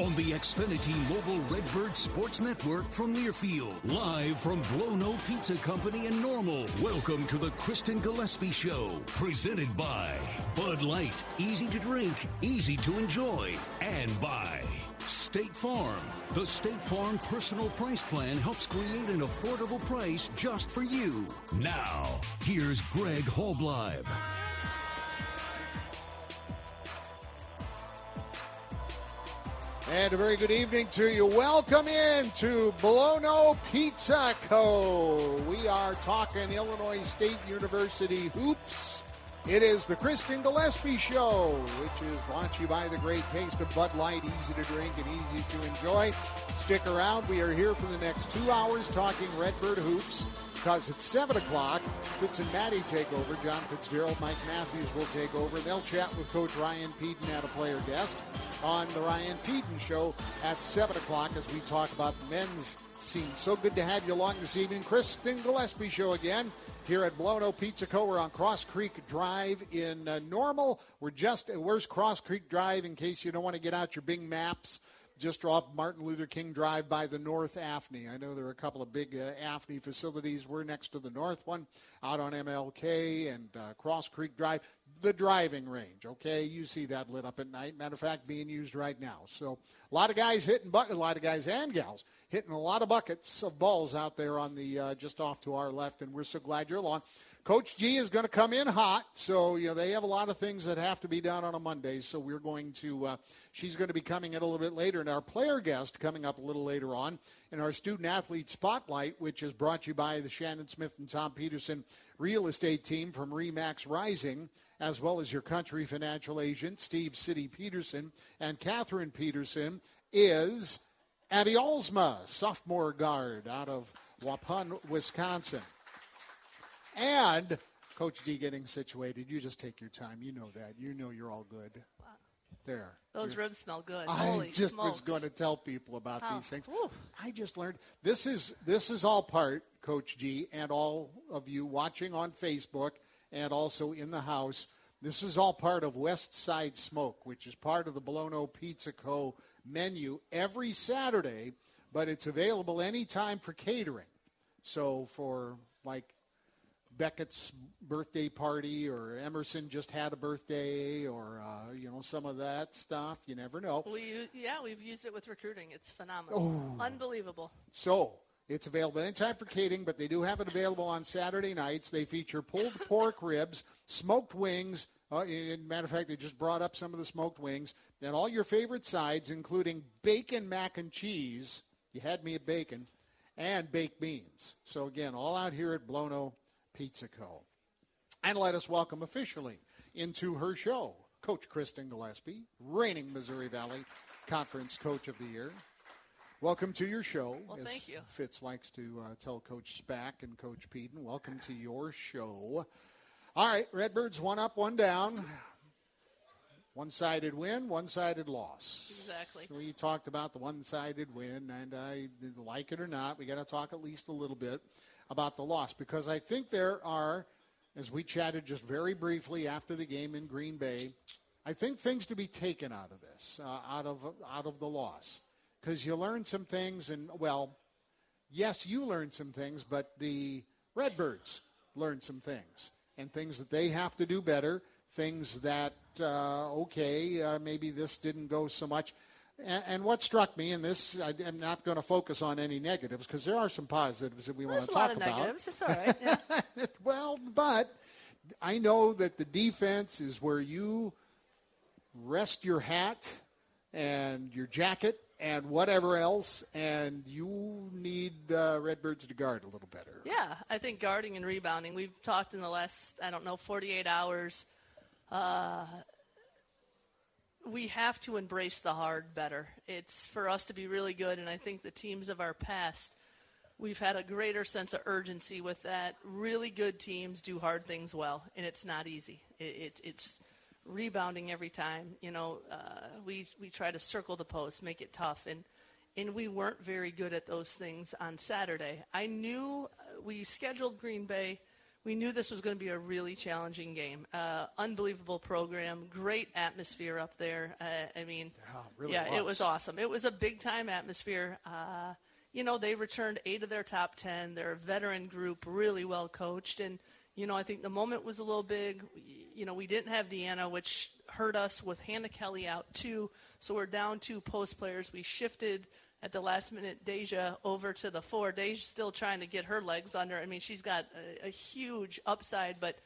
On the Xfinity Mobile Redbird Sports Network from Learfield. Live from Blono Pizza Company in Normal. Welcome to the Kristen Gillespie Show. Presented by Bud Light. Easy to drink, easy to enjoy. And by State Farm. The State Farm Personal Price Plan helps create an affordable price just for you. Now, here's Greg Halbleib. And a very good evening to you. Welcome in to Blono Pizza Co. We are talking Illinois State University hoops. It is the Kristen Gillespie Show, which is brought to you by the great taste of Bud Light, easy to drink and easy to enjoy. Stick around. We are here for the next two hours talking Redbird hoops because at 7 o'clock, Fitz and Maddie take over. John Fitzgerald, Mike Matthews will take over. They'll chat with Coach Ryan Pedon at a player guest on the Ryan Pedon Show at 7 o'clock as we talk about men's scene. So good to have you along this evening. Kristen Gillespie Show again here at Blono Pizza Co. We're on Cross Creek Drive in uh, Normal. We're just, where's Cross Creek Drive in case you don't want to get out your Bing Maps? Just off Martin Luther King Drive by the North AFNI. I know there are a couple of big uh, facilities. We're next to the north one out on MLK and uh, Cross Creek Drive. The driving range, okay? You see that lit up at night. Matter of fact, being used right now. So a lot of guys hitting buckets, a lot of guys and gals hitting a lot of buckets of balls out there on the uh, just off to our left, and we're so glad you're along. Coach G is going to come in hot, so you know they have a lot of things that have to be done on a Monday. So we're going to, uh, she's going to be coming in a little bit later, and our player guest coming up a little later on, and our student athlete spotlight, which is brought to you by the Shannon Smith and Tom Peterson real estate team from Remax Rising, as well as your country financial agent Steve City Peterson and Catherine Peterson, is Abby Alsma, sophomore guard out of Waupun, Wisconsin. And Coach D getting situated. You just take your time. You know that. You know you're all good. There. Those ribs smell good. I Holy just smokes. was going to tell people about Oh, these things. whew. I just learned this is this is all part, Coach G, and all of you watching on Facebook and also in the house. This is all part of West Side Smoke, which is part of the Blono Pizza Co. menu every Saturday, but it's available anytime for catering. So for like Beckett's birthday party or Emerson just had a birthday or uh, you know some of that stuff. You never know. We yeah, we've used it with recruiting. It's phenomenal, Oh. unbelievable. So it's available anytime for catering, but they do have it available on Saturday nights. They feature pulled pork ribs, smoked wings. Uh, in matter of fact, they just brought up some of the smoked wings and all your favorite sides, including bacon mac and cheese You had me at bacon and baked beans. So again, all out here at Blono Pizza Co. And let us welcome officially into her show Coach Kristen Gillespie, reigning Missouri Valley Conference Coach of the Year. Welcome to your show. Well, as thank you. Fitz likes to uh, tell Coach Spack and Coach Pedon, welcome to your show. All right, Redbirds one up, one down. One sided win, one sided loss. Exactly. So we talked about the one sided win, and I like it or not, we got to talk at least a little bit about the loss because I think there are, as we chatted just very briefly after the game in Green Bay, I think things to be taken out of this, uh, out of out of the loss, because you learn some things, and well, yes, you learn some things, but the Redbirds learn some things, and things that they have to do better, things that uh, okay, uh, maybe this didn't go so much. And, and what struck me, in this I, am not going to focus on any negatives because there are some positives that we want to talk about. There's a lot of negatives. It's all right. Yeah. well, but I know that the defense is where you rest your hat and your jacket and whatever else, and you need uh, Redbirds to guard a little better. Yeah, I think guarding and rebounding. We've talked in the last, I don't know, 48 hours. Uh, we have to embrace the hard better. It's for us to be really good, and I think the teams of our past, we've had a greater sense of urgency with that. Really good teams do hard things well, and it's not easy. It, it, it's rebounding every time. You know, uh, we we try to circle the post, make it tough, and and we weren't very good at those things on Saturday. I knew uh, we scheduled Green Bay. We knew this was going to be a really challenging game. Uh, unbelievable program, great atmosphere up there. Uh, I mean, Yeah, really yeah, it was awesome. It was a big time atmosphere. Uh, you know, they returned eight of their top ten. They're a veteran group, really well coached, and you know, I think the moment was a little big. You know, we didn't have Deanna, which hurt us with Hannah Kelly out too. So we're down two post players. We shifted at the last minute Deja over to the four. Deja's still trying to get her legs under. I mean, she's got a, a huge upside, but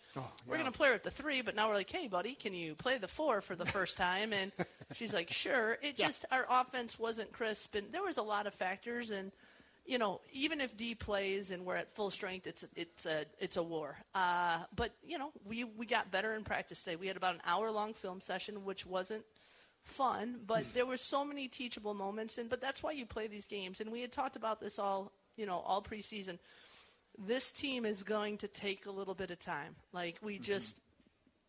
we're going to play her at the three. But now we're like, hey, buddy, can you play the four for the first time? And she's like, sure. It just, our offense wasn't crisp, and there was a lot of factors. And, you know, even if D plays and we're at full strength, it's it's a it's a war. Uh, but you know, we we got better in practice today. We had about an hour long film session, which wasn't fun, but there were so many teachable moments. And but that's why you play these games. And we had talked about this all you know all preseason. This team is going to take a little bit of time. Like we mm-hmm. just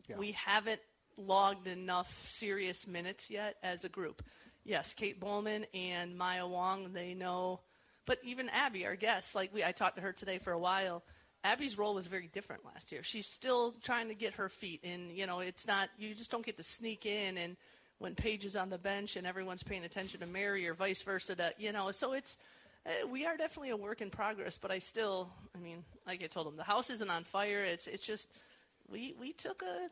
Yeah. we haven't logged enough serious minutes yet as a group. Yes, Kate Bowman and Maya Wong, they know, but even Abby, our guest, like we, I talked to her today for a while. Abby's role was very different last year. She's still trying to get her feet, and you know, it's not you just don't get to sneak in and when Paige is on the bench and everyone's paying attention to Mary or vice versa. To you know, so it's uh, we are definitely a work in progress. But I still, I mean, like I told them, the house isn't on fire. It's it's just we we took a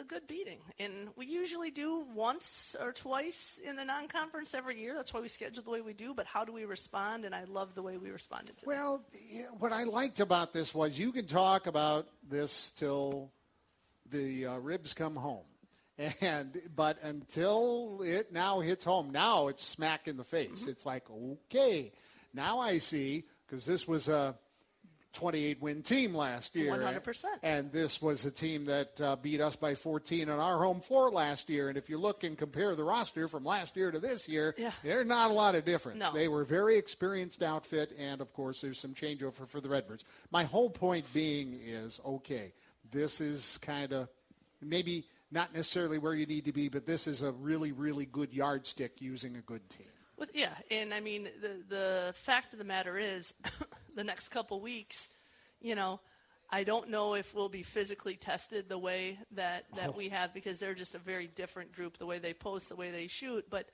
a good beating, and we usually do once or twice in the non-conference every year. That's why we schedule the way we do. But how do we respond? And I love the way we responded. Today. Well, yeah, what I liked about this was you can talk about this till the uh, ribs come home, and but until it now hits home, now it's smack in the face. It's like okay, now I see because this was a 28 win team last year. 100%. And this was a team that uh, beat us by 14 on our home floor last year. And if you look and compare the roster from last year to this year, Yeah. there's not a lot of difference. No. They were a very experienced outfit, and of course, there's some changeover for the Redbirds. My whole point being is okay, this is kind of maybe not necessarily where you need to be, but this is a really, really good yardstick using a good team. With, yeah, and I mean the the fact of the matter is, the next couple weeks, you know, I don't know if we'll be physically tested the way that that oh. we have because they're just a very different group. The way they post, the way they shoot, but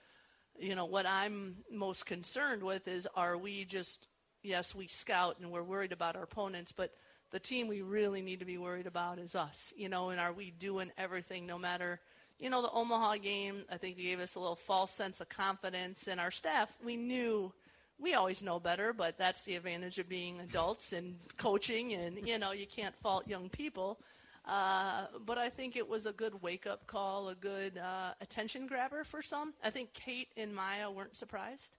you know what I'm most concerned with is are we just yes we scout and we're worried about our opponents, but the team we really need to be worried about is us. You know, and are we doing everything no matter you know, the Omaha game, I think gave us a little false sense of confidence. And our staff, we knew, we always know better, but that's the advantage of being adults and coaching. And, you know, you can't fault young people. Uh, but I think it was a good wake up call, a good uh, attention grabber for some. I think Kate and Maya weren't surprised.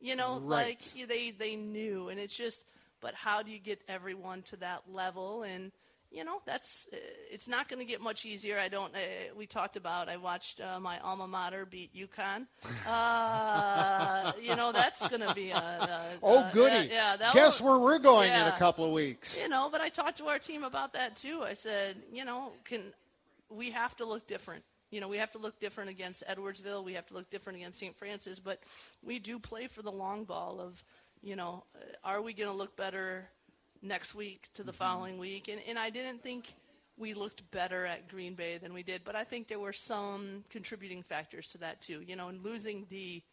You know, Right. like they they knew, and it's just. But how do you get everyone to that level? And you know, that's uh, it's not going to get much easier. I don't. Uh, we talked about. I watched uh, my alma mater beat UConn. Uh, you know, that's going to be a. a Oh, goody. yeah, that Guess where we're going in a couple of weeks. you know, but I talked to our team about that too. I said, you know, can we have to look different? You know, we have to look different against Edwardsville. We have to look different against St. Francis. But we do play for the long ball of, you know, uh, are we going to look better next week to the following week? And, and I didn't think we looked better at Green Bay than we did. But I think there were some contributing factors to that too. You know, and losing D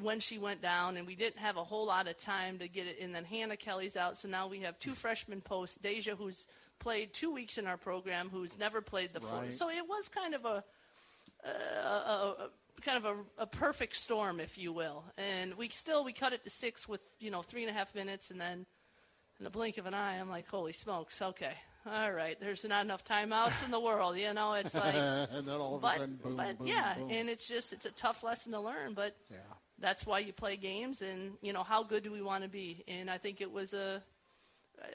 when she went down, and we didn't have a whole lot of time to get it. And then Hannah Kelly's out, so now we have two freshman posts. Deja, who's played two weeks in our program, who's never played the full. So it was kind of a, a, a, a kind of a, a perfect storm, if you will. And we still we cut it to six with you know three and a half minutes, and then in the blink of an eye, I'm like, holy smokes, okay. All right, there's not enough timeouts in the world, you know. It's like, and then all of a but, sudden, boom, but boom, yeah, boom. and it's just it's a tough lesson to learn, but Yeah. that's why you play games, and you know how good do we want to be? And I think it was a uh,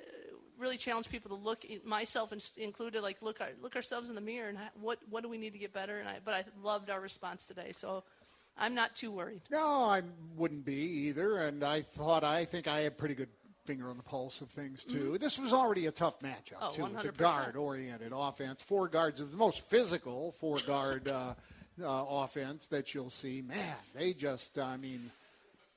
really challenge people to look, myself in- included, like look our- look ourselves in the mirror and ha- what what do we need to get better? And I, but I loved our response today, so I'm not too worried. No, I wouldn't be either. And I thought, I think I had pretty good finger on the pulse of things, too. This was already a tough matchup, Oh, too. The 100%. guard oriented offense. Four guards, the most physical four guard uh, uh, offense that you'll see. Man, they just, I mean,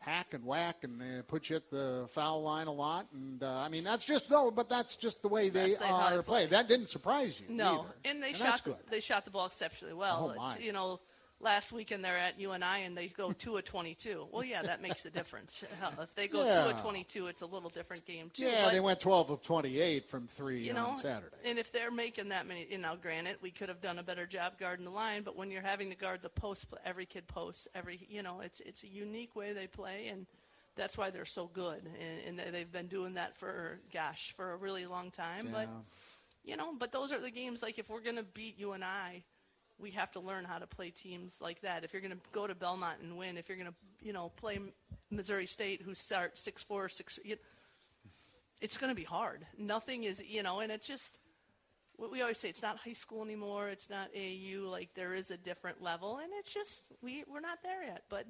hack and whack and they put you at the foul line a lot. And, uh, I mean, that's just, no, but that's just the way they That's how they are play. played. That didn't surprise you. No, either. and they that's shot good. they shot the ball exceptionally well. Oh, my. You know, last weekend they're at UNI and I and they go two of twenty two. Well, yeah, that makes a difference. Hell, if they go two Yeah. of twenty two, it's a little different game too. Yeah, but, they went 12 of 28 from three you know, on Saturday. and if they're making that many, you know, granted, we could have done a better job guarding the line. But when you're having to guard the post, every kid posts, every you know, it's it's a unique way they play, and that's why they're so good. And, and they- they've been doing that for gosh, for a really long time. But you know, but those are the games. Like if we're gonna beat you and I, we have to learn how to play teams like that. If you're gonna go to Belmont and win, if you're gonna, you know, play Missouri State, who start six four six, you, it's gonna be hard. Nothing is, you know, and it's just. what We always say it's not high school anymore. It's not AU. Like there is a different level, and it's just we we're not there yet. But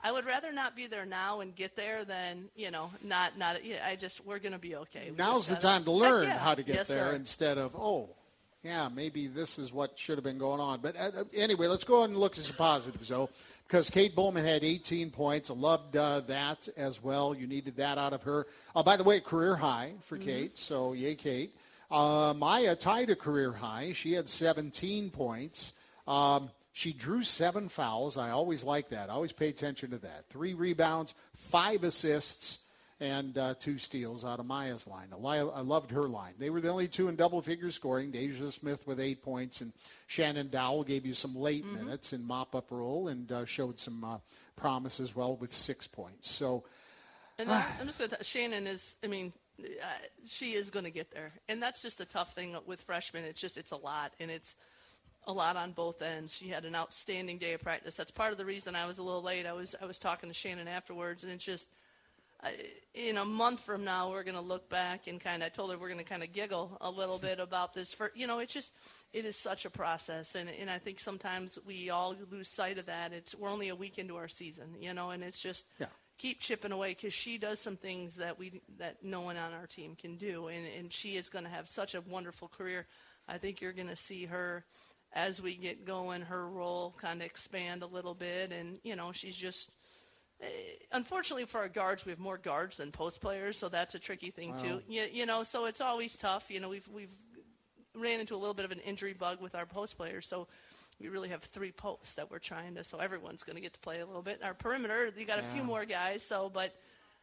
I would rather not be there now and get there than you know not not. Yeah, I just we're gonna be okay. We Now's the time to learn yeah. how to get Yes, there sir. instead of oh yeah maybe this is what should have been going on. But uh, uh, anyway let's go ahead and look at some positives though because kate bowman had 18 points. I loved uh, that as well. You needed that out of her. Uh, by the way career high for Mm-hmm. kate. So yay kate. Uh, maya tied a career high. She had 17 points. Um, she drew seven fouls. I always like that. I always pay attention to that. Three rebounds five assists and uh, two steals out of Maya's line. I, I loved her line. They were the only two in double figure scoring. Deja Smith with eight points, and Shannon Dowell gave you some late minutes in mop up role and uh, showed some uh, promise as well with six points. So, And I'm just going to. Shannon is. I mean, uh, she is going to get there, and that's just the tough thing with freshmen. It's just it's a lot, and it's a lot on both ends. She had an outstanding day of practice. That's part of the reason I was a little late. I was I was talking to Shannon afterwards, and it's just. In a month from now, we're going to look back and kind of. I told her we're going to kind of giggle a little bit about this. For you know, it's just it is such a process, and and I think sometimes we all lose sight of that. It's we're only a week into our season, you know, and it's just Yeah. keep chipping away because she does some things that we that no one on our team can do, and and she is going to have such a wonderful career. I think you're going to see her as we get going, her role kind of expand a little bit, and you know she's just. Eh, Unfortunately for our guards, we have more guards than post players, so that's a tricky thing too. You, you know, so it's always tough. You know, we've we've ran into a little bit of an injury bug with our post players, so we really have three posts that we're trying to. So everyone's going to get to play a little bit. Our perimeter, you got a few more guys. So, but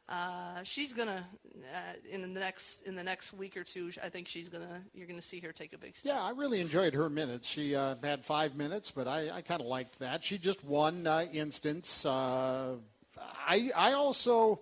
uh, she's gonna uh, in the next in the next week or two. I think she's gonna. You're gonna see her take a big step. yeah, I really enjoyed her minutes. She uh, had five minutes, but I, I kind of liked that. She just one uh, instance. I, I also.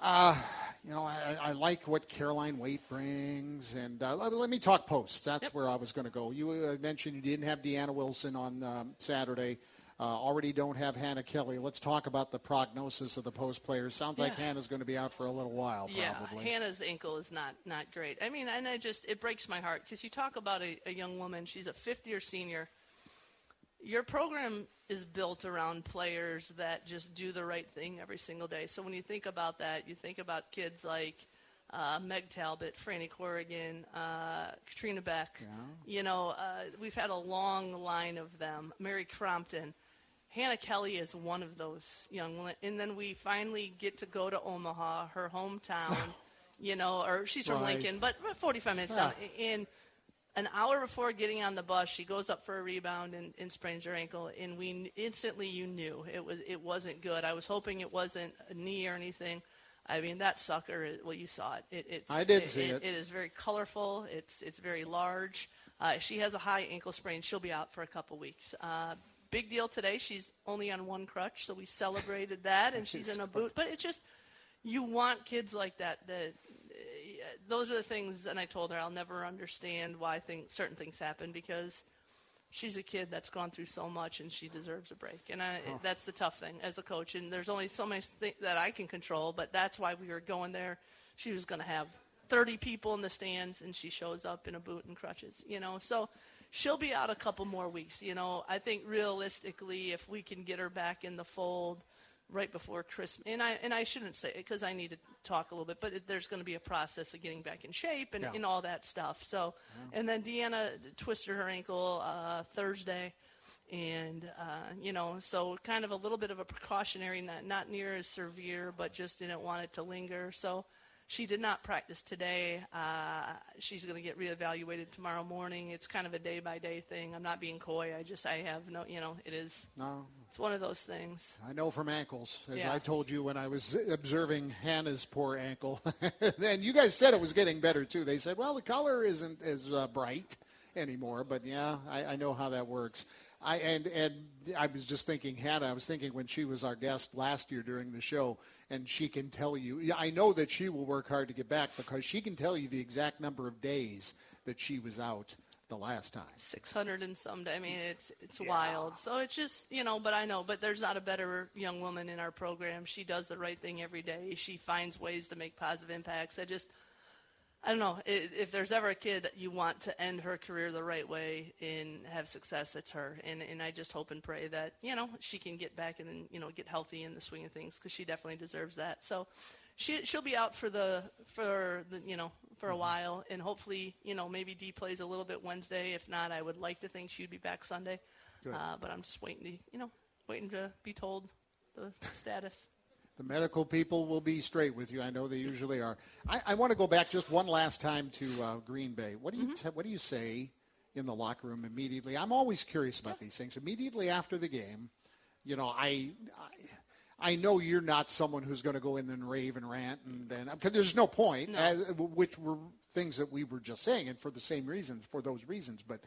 Uh, you know, I, I like what Caroline Waite brings, and uh, let, let me talk posts. That's where I was going to go. You uh, mentioned you didn't have Deanna Wilson on um, Saturday. uh, already don't have Hannah Kelly. Let's talk about the prognosis of the post players. Sounds like Hannah's going to be out for a little while, Yeah. Hannah's ankle is not not great. I mean, and I just it breaks my heart because you talk about a, a young woman. She's a fifth year senior. Your program is built around players that just do the right thing every single day. So when you think about that, you think about kids like uh, Meg Talbot, Franny Corrigan, uh, Katrina Beck. You know, uh, we've had a long line of them. Mary Crompton. Hannah Kelly is one of those young, and then we finally get to go to Omaha, her hometown. you know, or she's from Right. Lincoln, but 45 minutes down. And an hour before getting on the bus, she goes up for a rebound and, and sprains her ankle. And we instantly, you knew it was it wasn't good. I was hoping it wasn't a knee or anything. I mean, that sucker. Well, you saw it. it it's, I did see it. It is very colorful. It's it's very large. Uh, she has a high ankle sprain. She'll be out for a couple weeks. Uh, big deal today. She's only on one crutch, so we celebrated that, and she's in a boot. But it's just you want kids like that. That those are the things. And I told her I'll never understand why things, certain things happen because she's a kid that's gone through so much and she deserves a break. And I, that's the tough thing as a coach. And there's only so much th- that I can control, but that's why we were going there. She was going to have 30 people in the stands and she shows up in a boot and crutches, you know. So she'll be out a couple more weeks, you know. I think realistically if we can get her back in the fold right before Christmas. And I and I shouldn't say it because I need to talk a little bit, but it, there's going to be a process of getting back in shape and, Yeah. and all that stuff. So, and then Deanna twisted her ankle uh, Thursday, and uh, you know, so kind of a little bit of a precautionary, not not near as severe, but just didn't want it to linger. So. She did not practice today. Uh, she's going to get reevaluated tomorrow morning. It's kind of a day by day thing. I'm not being coy. I just I have no, you know, it is. No, It's one of those things. I know from ankles, as Yeah. I told you when I was observing Hannah's poor ankle. and you guys said it was getting better too. They said, well, the color isn't as uh, bright anymore, but yeah, I, I know how that works. I and and I was just thinking, Hannah. I was thinking when she was our guest last year during the show, and she can tell you. I know that she will work hard to get back because she can tell you the exact number of days that she was out the last time. 600 and some. I mean, it's it's wild. So it's just you know, but I know, but there's not a better young woman in our program. She does the right thing every day. She finds ways to make positive impacts. I just, I don't know, if there's ever a kid you want to end her career the right way and have success, it's her. And and I just hope and pray that you know she can get back and then you know get healthy in the swing of things because she definitely deserves that. So. She, she'll be out for the for the you know for a while and hopefully you know maybe D plays a little bit Wednesday if not I would like to think she'd be back Sunday uh, but I'm just waiting to you know waiting to be told the status The medical people will be straight with you. I know they usually are. I, I want to go back just one last time to uh, Green Bay. What do you te- what do you say in the locker room immediately? I'm always curious about these things. Immediately after the game, you know, I. I I know you're not someone who's going to go in and rave and rant, and, and cause there's no point, No. as, which were things that we were just saying, and for the same reasons, for those reasons. But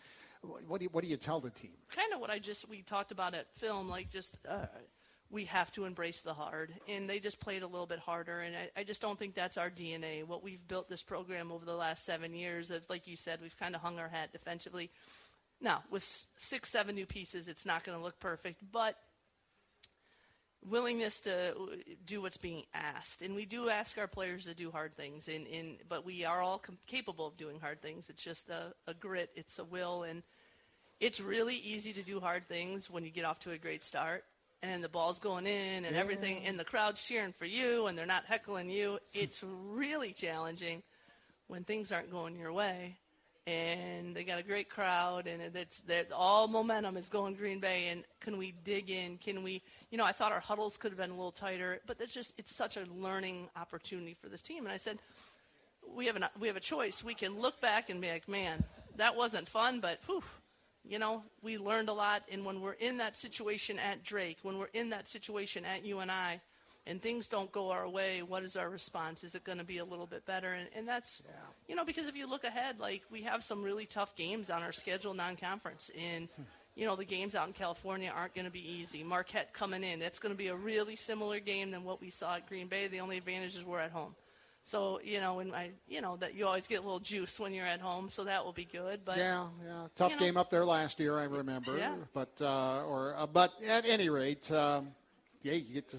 what do you, what do you tell the team? kind of what I just we talked about at film, like just uh, we have to embrace the hard, and they just played a little bit harder, and I, I just don't think that's our DNA. What we've built this program over the last seven years, of like you said, we've kind of hung our hat defensively. Now with six, seven new pieces, it's not going to look perfect, but willingness to uh, do what's being asked, and we do ask our players to do hard things, and, and but we are all com- capable of doing hard things. It's just a, a grit, it's a will, and it's really easy to do hard things when you get off to a great start and the ball's going in and everything and the crowd's cheering for you and they're not heckling you. It's really challenging when things aren't going your way and they got a great crowd and it's that all momentum is going green bay and can we dig in can we you know i thought our huddles could have been a little tighter but it's just it's such a learning opportunity for this team and i said we have an, we have a choice. We can look back and be like, man, that wasn't fun, but whew, you know, we learned a lot. And when we're in that situation at Drake, when we're in that situation at UNI, and things don't go our way, what is our response? Is it going to be a little bit better? And, and that's, you know, because if you look ahead, like we have some really tough games on our schedule, non-conference, and you know the games out in California aren't going to be easy. Marquette coming in, it's going to be a really similar game than what we saw at Green Bay. The only advantage is we're at home. So you know, I, you know, that you always get a little juice when you're at home, so that will be good. But yeah, yeah, tough you know, game up there last year, I remember. Yeah. But uh, or uh, but at any rate, um, yeah, you get to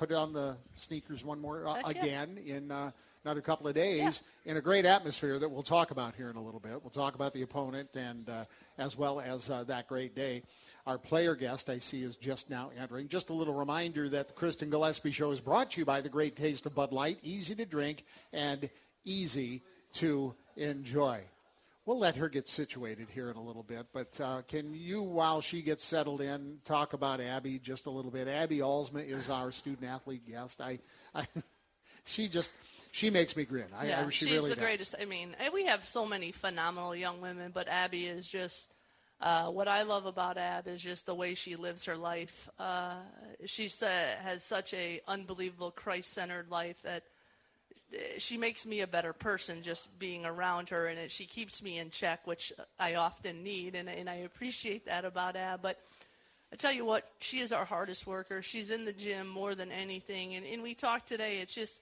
put it on the sneakers one more uh, yeah. again in uh, another couple of days in a great atmosphere that we'll talk about here in a little bit. We'll talk about the opponent and uh, as well as uh, that great day. Our player guest I see is just now entering. Just a little reminder that the Kristen Gillespie Show is brought to you by the great taste of Bud Light, easy to drink and easy to enjoy. We'll let her get situated here in a little bit, but uh, can you, while she gets settled in, talk about Abby just a little bit? Abby Alsma is our student athlete guest. I, I she just she makes me grin. I, yeah, I, she she's really the does. greatest. I mean, we have so many phenomenal young women, but Abby is just. Uh, what I love about Ab is just the way she lives her life. Uh, she uh, has such a unbelievable Christ-centered life that she makes me a better person just being around her, and it, she keeps me in check, which I often need, and, and I appreciate that about Ab. But I tell you what, she is our hardest worker. She's in the gym more than anything, and, and we talked today. It's just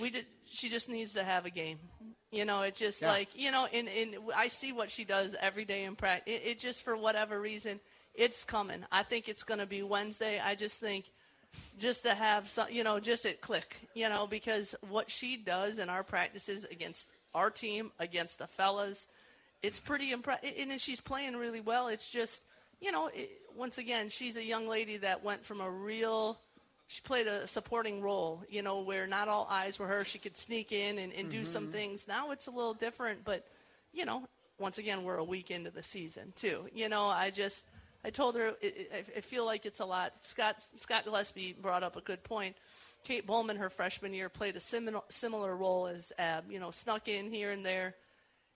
we did. She just needs to have a game. You know, it's just Yeah. like you know, and, and I see what she does every day in practice. It, it just for whatever reason, it's coming. I think it's going to be Wednesday. I just think just to have some, you know, just it click, you know, because what she does in our practices against our team, against the fellas, it's pretty impressive. And she's playing really well. It's just, you know, it, once again, she's a young lady that went from a real, she played a supporting role, you know, where not all eyes were her. She could sneak in and, and do some mm-hmm. things. Now it's a little different, but, you know, once again, we're a week into the season, too. You know, I just, I told her, it, it, I- I feel like it's a lot. Scott, Scott Gillespie brought up a good point. Kate Bowman, her freshman year, played a similar, similar role as Ab, you know, snuck in here and there.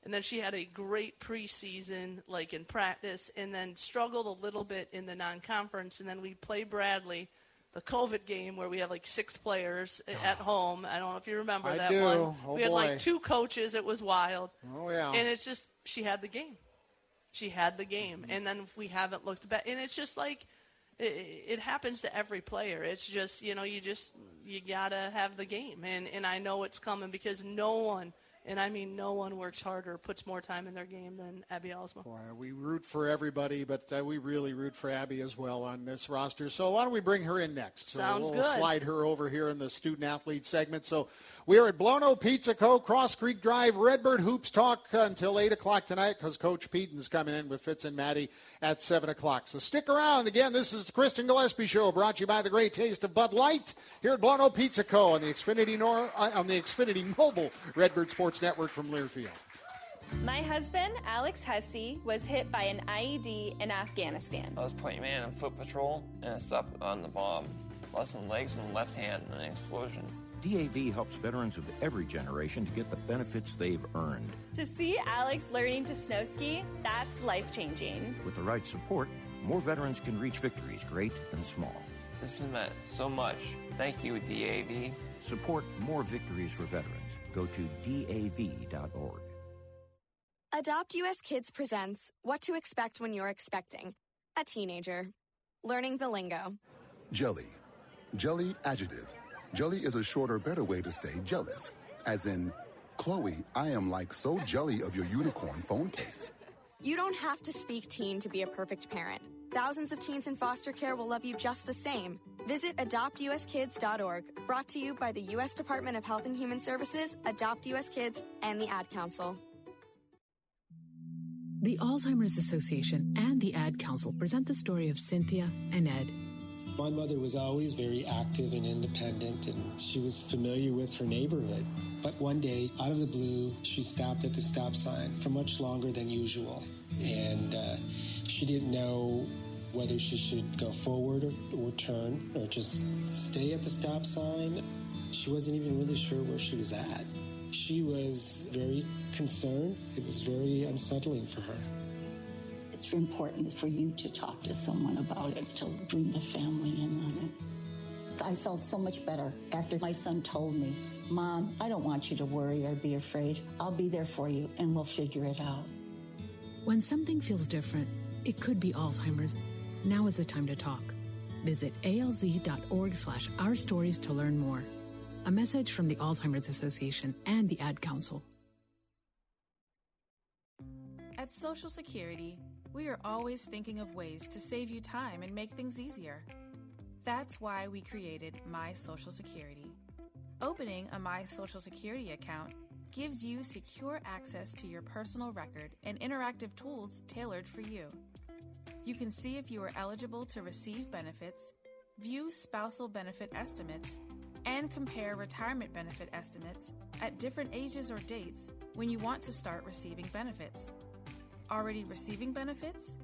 And then she had a great preseason, like in practice, and then struggled a little bit in the non conference. And then we play Bradley, the COVID game where we have like six players at home. I don't know if you remember I that do. one. Oh, we had boy. like two coaches. It was wild. Oh yeah. And it's just, she had the game. She had the game. And then we haven't looked back. And it's just like, it, it happens to every player. It's just, you know, you just, you got to have the game. And, and I know it's coming because no one, and I mean no one works harder, puts more time in their game than Abby Alsma. Boy, we root for everybody, but uh, we really root for Abby as well on this roster. So why don't we bring her in next? So Sounds we'll good. slide her over here in the student athlete segment. So we are at Blono Pizza Co. Cross Creek Drive, Redbird Hoops Talk uh, until eight o'clock tonight because Coach Pedon's coming in with Fitz and Maddie at seven o'clock. So stick around. Again, this is the Kristen Gillespie Show, brought to you by the great taste of Bud Light here at Blono Pizza Co. on the Xfinity Nor- uh, on the Xfinity Mobile Redbird Sports Network from Learfield. My husband, Alex Hussey, was hit by an IED in Afghanistan. I was point man on foot patrol and I stopped on the bomb. Lost my legs and my left hand in an explosion. DAV helps veterans of every generation to get the benefits they've earned. To see Alex learning to snow ski, that's life changing. With the right support, more veterans can reach victories great and small. This has meant so much. Thank you, DAV. Support more victories for veterans. Go to DAV.org. Adopt US Kids presents What to Expect When You're Expecting a Teenager. Learning the lingo. Jelly. Jelly adjective. Jelly is a shorter, better way to say jealous. As in, Chloe, I am like so jelly of your unicorn phone case. You don't have to speak teen to be a perfect parent. Thousands of teens in foster care will love you just the same. Visit adoptuskids.org, brought to you by the U.S. Department of Health and Human Services, Adopt US Kids, and the Ad Council. The Alzheimer's Association and the Ad Council present the story of Cynthia and Ed. My mother was always very active and independent, and she was familiar with her neighborhood. But one day, out of the blue, she stopped at the stop sign for much longer than usual. And uh, she didn't know whether she should go forward or, or turn or just stay at the stop sign. She wasn't even really sure where she was at. She was very concerned. It was very unsettling for her. It's important for you to talk to someone about it, to bring the family in on it. I felt so much better after my son told me, Mom, I don't want you to worry or be afraid. I'll be there for you and we'll figure it out. When something feels different, it could be Alzheimer's. Now is the time to talk. Visit alz.org slash our stories to learn more. A message from the Alzheimer's Association and the Ad Council. At Social Security, we are always thinking of ways to save you time and make things easier. That's why we created My Social Security. Opening a My Social Security account gives you secure access to your personal record and interactive tools tailored for you. You can see if you are eligible to receive benefits, view spousal benefit estimates, and compare retirement benefit estimates at different ages or dates when you want to start receiving benefits. Already receiving benefits?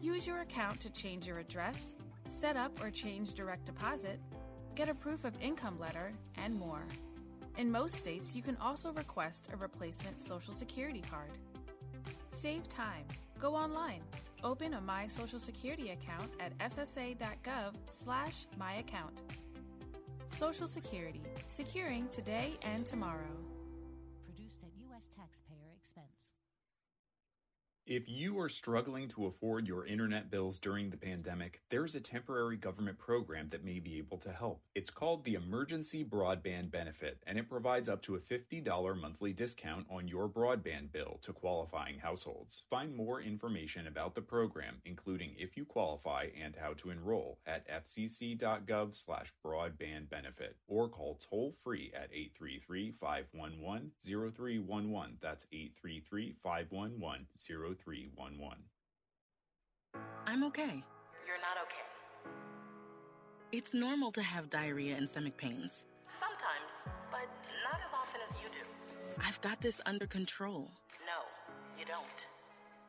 Use your account to change your address, set up or change direct deposit, get a proof of income letter, and more. In most states, you can also request a replacement Social Security card. Save time. Go online. Open a My Social Security account at ssa.gov slash myaccount. Social Security. Securing today and tomorrow. If you are struggling to afford your internet bills during the pandemic, there's a temporary government program that may be able to help. It's called the Emergency Broadband Benefit, and it provides up to a $50 monthly discount on your broadband bill to qualifying households. Find more information about the program, including if you qualify and how to enroll, at fcc.gov slash broadband benefit or call toll free at 833-511-0311. That's 833-511-0311. 0311. I'm okay. You're not okay. It's normal to have diarrhea and stomach pains. Sometimes, but not as often as you do. I've got this under control. No, you don't.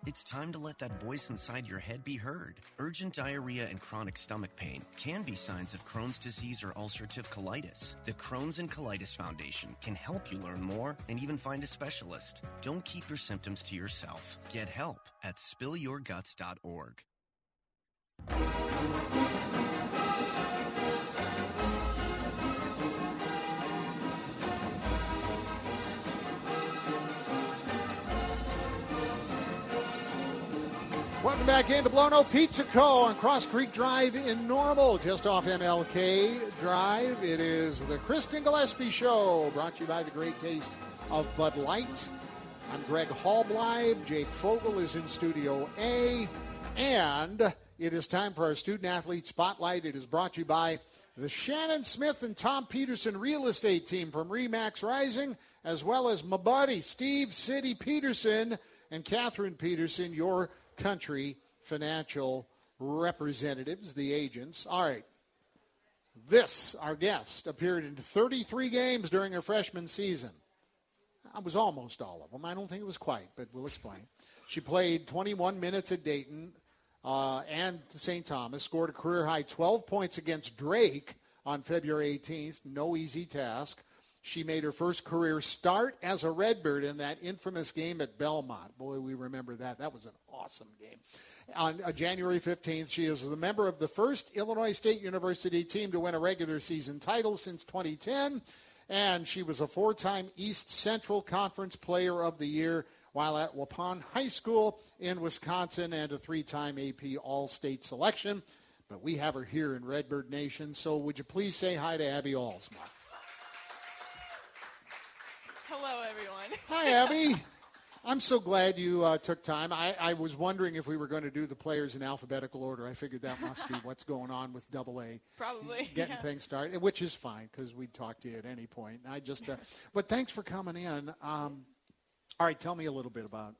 It's time to let that voice inside your head be heard. Urgent diarrhea and chronic stomach pain can be signs of Crohn's disease or ulcerative colitis. The Crohn's and Colitis Foundation can help you learn more and even find a specialist. Don't keep your symptoms to yourself. Get help at spillyourguts.org. Welcome back into Blono Pizza Co. on Cross Creek Drive in Normal, just off MLK Drive. It is the Kristen Gillespie Show, brought to you by the great taste of Bud Light. I'm Greg Halbleib. Jake Fogel is in Studio A. And it is time for our Student Athlete Spotlight. It is brought to you by the Shannon Smith and Tom Peterson Real Estate Team from Remax Rising, as well as my buddy Steve City Peterson and Catherine Peterson, your country financial representatives, the agents. All right. This, our guest, appeared in 33 games during her freshman season. I was almost all of them. I don't think it was quite, but we'll explain. She played 21 minutes at Dayton uh, and St. Thomas, scored a career high 12 points against Drake on February 18th. No easy task. She made her first career start as a Redbird in that infamous game at Belmont. Boy, we remember that. That was an awesome game. On uh, January 15th, she is the member of the first Illinois State University team to win a regular season title since 2010. And she was a four time East Central Conference Player of the Year while at Waupun High School in Wisconsin and a three time AP All State selection. But we have her here in Redbird Nation. So would you please say hi to Abby Alsma? Hello, everyone. Hi, Abby. I'm so glad you uh, took time. I, I, was wondering if we were going to do the players in alphabetical order. I figured that must be what's going on with Double A. Probably getting yeah. things started, which is fine because we'd talk to you at any point. I just, uh, but thanks for coming in. Um, all right, tell me a little bit about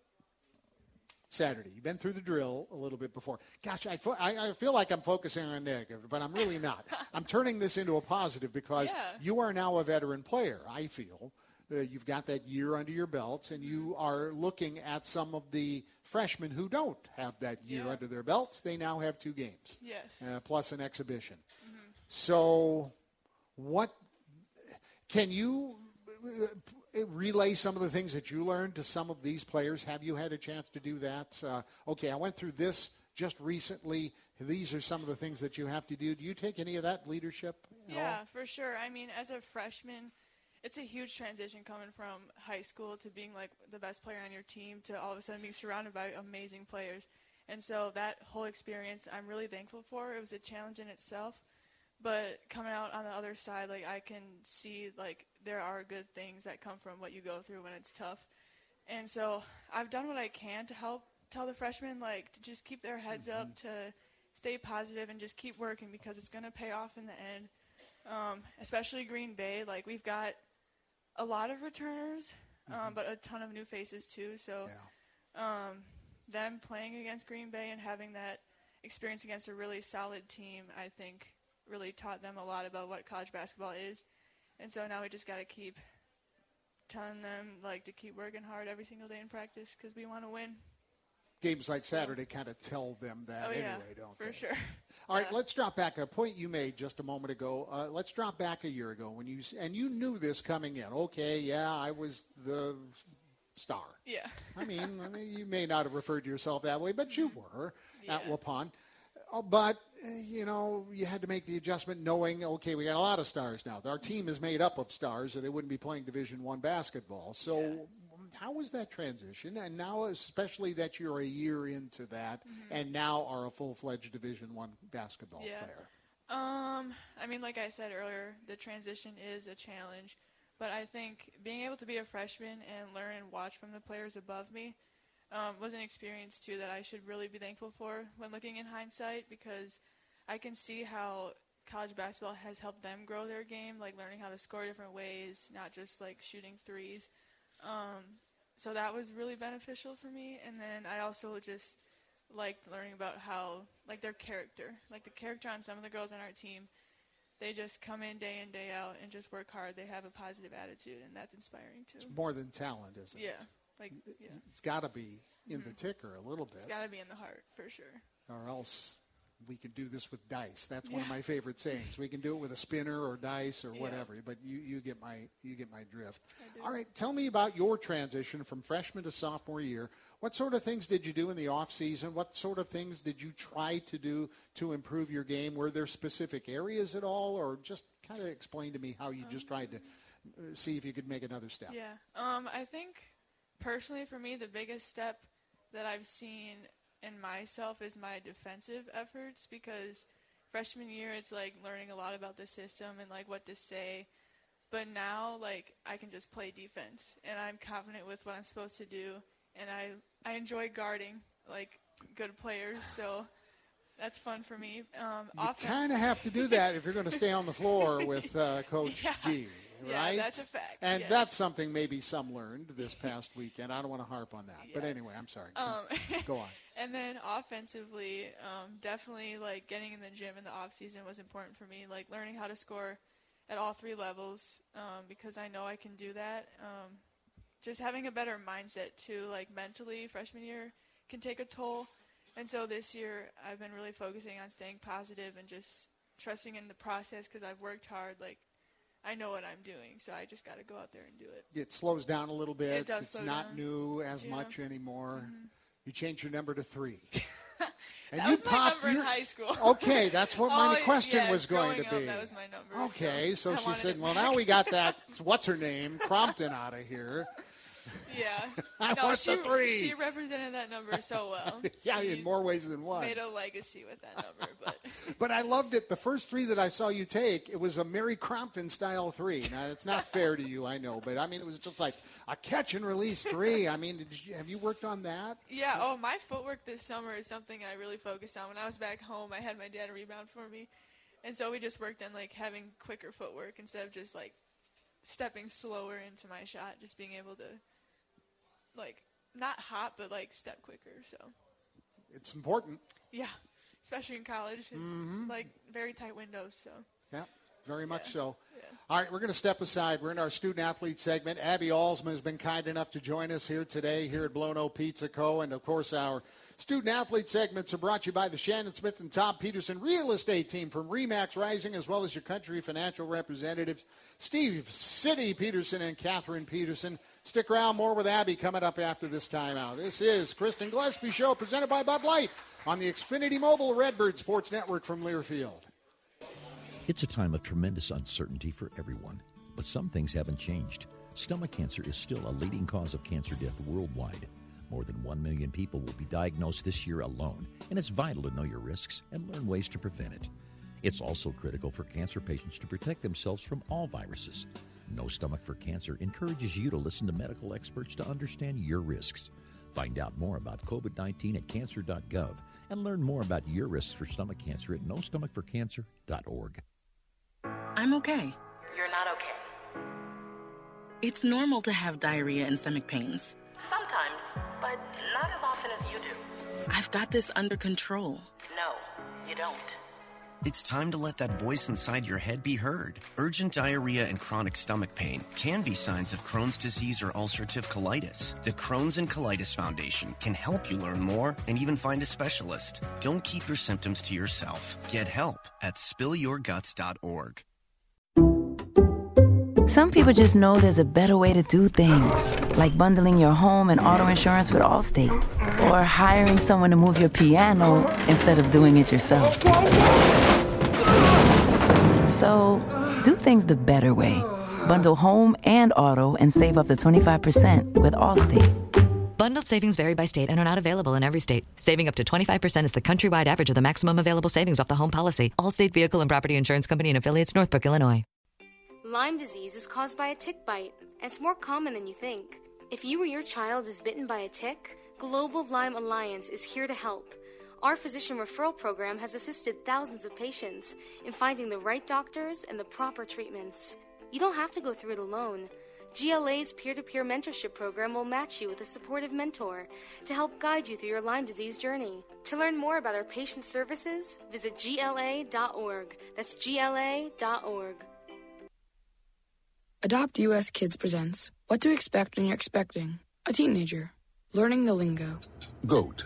Saturday. You've been through the drill a little bit before. Gosh, I, fo- I, I feel like I'm focusing on negative, but I'm really not. I'm turning this into a positive because yeah. you are now a veteran player. I feel. Uh, you've got that year under your belts, and you are looking at some of the freshmen who don't have that year Yeah. under their belts. They now have two games, Yes. uh, plus an exhibition. So, what can you uh, relay some of the things that you learned to some of these players? Have you had a chance to do that? Uh, okay, I went through this just recently. These are some of the things that you have to do. Do you take any of that leadership? at all? Yeah, for sure. I mean, as a freshman, it's a huge transition coming from high school to being like the best player on your team to all of a sudden being surrounded by amazing players. And so that whole experience, I'm really thankful for. It was a challenge in itself, But coming out on the other side, like I can see like there are good things that come from what you go through when it's tough. And so I've done what I can to help tell the freshmen like to just keep their heads up, to stay positive and just keep working because it's going to pay off in the end. Um, especially Green Bay, like we've got a lot of returners, um, but a ton of new faces too. So um, them playing against Green Bay and having that experience against a really solid team, I think, really taught them a lot about what college basketball is. And so now we just got to keep telling them like to keep working hard every single day in practice because we want to win. Games like Saturday kind of tell them that oh yeah, anyway, don't for they? sure. All right, let's drop back a point you made just a moment ago. Uh, let's drop back a year ago when you and you knew this coming in. Okay, yeah, I was the star. Yeah. I mean, I mean, you may not have referred to yourself that way, but you were at Waupun. Uh, but uh, you know, you had to make the adjustment, knowing okay, we got a lot of stars now. Our team is made up of stars, or they wouldn't be playing Division One basketball. So, how was that transition? And now, especially that you're a year into that, and now are a full-fledged Division One basketball Yeah. player. Um, I mean, like I said earlier, the transition is a challenge, but I think being able to be a freshman and learn and watch from the players above me um, was an experience too that I should really be thankful for when looking in hindsight because I can see how college basketball has helped them grow their game, like learning how to score different ways, not just like shooting threes. Um, so that was really beneficial for me, and then I also just liked learning about how like their character, like the character on some of the girls on our team, they just come in day in day out and just work hard. They have a positive attitude, and that's inspiring too. It's more than talent, isn't it? Yeah, like yeah, It's got to be in the ticker a little bit. It's got to be in the heart for sure. or else we can do this with dice. That's one of my favorite sayings. We can do it with a spinner or dice or Yeah. whatever. But you, you get my you get my drift. All right, tell me about your transition from freshman to sophomore year. What sort of things did you do in the off season? What sort of things did you try to do to improve your game? Were there specific areas at all, or just kind of explain to me how you just tried to uh, see if you could make another step? Yeah. Um, I think personally for me, the biggest step that I've seen in myself is my defensive efforts because freshman year it's like learning a lot about the system and like what to say. But now like I can just play defense and I'm confident with what I'm supposed to do and I I enjoy guarding like good players, so that's fun for me. Um, You kind of have to do that if you're going to stay on the floor with uh, Coach Yeah. G, Yeah, right? that's a fact, And yeah. that's something maybe some learned this past weekend. I don't want to harp on that, but anyway, I'm sorry. Um, Go on. And then offensively, um, definitely like getting in the gym in the off season was important for me. Like learning how to score at all three levels um, because I know I can do that. Um, just having a better mindset too, like mentally, freshman year can take a toll. And so this year, I've been really focusing on staying positive and just trusting in the process because I've worked hard. Like I know what I'm doing, so I just got to go out there and do it. It slows down a little bit. It does it's slow not down. new as Yeah. Mm-hmm. much anymore. You change your number to three. and That you was my popped number in high school. Okay, that's what my Oh, question yeah, was going to up, be. that was my number, Okay, so, so she said, "Well, now we got that. What's her name, Crompton, out of here." Yeah. I no, want she, the three. She represented that number so well. yeah, She in more ways than one. Made a legacy with that number, but But I loved it. The first three that I saw you take, it was a Mary Crompton style three. Now it's not fair to you, I know, but I mean it was just like a catch and release three. I mean, did you, have you worked on that? yeah. Oh, my footwork this summer is something I really focused on. When I was back home, I had my dad rebound for me, and so we just worked on like having quicker footwork instead of just like stepping slower into my shot, just being able to like not hop but like step quicker. So It's important. yeah, especially in college, and, Mhm. like very tight windows. So Yeah, very much so. All right, we're going to step aside. We're in our student athlete segment. Abby Alsma has been kind enough to join us here today here at Blono Pizza Co. And of course, our student athlete segments are brought to you by the Shannon Smith and Tom Peterson real estate team from Remax Rising, as well as your country financial representatives, Steve City Peterson and Catherine Peterson. Stick around, more with Abby coming up after this timeout. This is Kristen Gillespie Show presented by Bud Light on the Xfinity Mobile Redbird Sports Network from Learfield. It's a time of tremendous uncertainty for everyone, but some things haven't changed. Stomach cancer is still a leading cause of cancer death worldwide. More than 1 million people will be diagnosed this year alone, and it's vital to know your risks and learn ways to prevent it. It's also critical for cancer patients to protect themselves from all viruses. No Stomach for Cancer encourages you to listen to medical experts to understand your risks. Find out more about COVID 19 at cancer.gov and learn more about your risks for stomach cancer at nostomachforcancer.org. I'm okay. You're not okay. It's normal to have diarrhea and stomach pains. Sometimes, but not as often as you do. I've got this under control. No, you don't. It's time to let that voice inside your head be heard. Urgent diarrhea and chronic stomach pain can be signs of Crohn's disease or ulcerative colitis. The Crohn's and Colitis Foundation can help you learn more and even find a specialist. Don't keep your symptoms to yourself. Get help at spillyourguts.org. Some people just know there's a better way to do things, like bundling your home and auto insurance with Allstate, or hiring someone to move your piano instead of doing it yourself. So, do things the better way. Bundle home and auto and save up to 25% with Allstate. Bundled savings vary by state and are not available in every state. Saving up to 25% is the countrywide average of the maximum available savings off the home policy. Allstate Vehicle and Property Insurance Company and affiliates, Northbrook, Illinois. Lyme disease is caused by a tick bite, and it's more common than you think. If you or your child is bitten by a tick, Global Lyme Alliance is here to help. Our physician referral program has assisted thousands of patients in finding the right doctors and the proper treatments. You don't have to go through it alone. GLA's peer to peer mentorship program will match you with a supportive mentor to help guide you through your Lyme disease journey. To learn more about our patient services, visit gla.org. That's gla.org. Adopt US Kids presents What to Expect When You're Expecting a Teenager. Learning the Lingo. GOAT,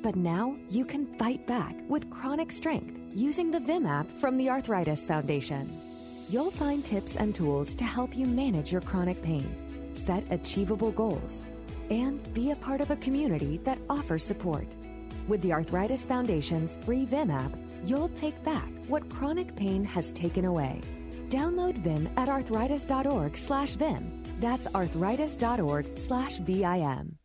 But now you can fight back with chronic strength using the Vim app from the Arthritis Foundation. You'll find tips and tools to help you manage your chronic pain, set achievable goals, and be a part of a community that offers support. With the Arthritis Foundation's free Vim app, you'll take back what chronic pain has taken away. Download Vim at arthritis.org slash Vim. That's arthritis.org/vim.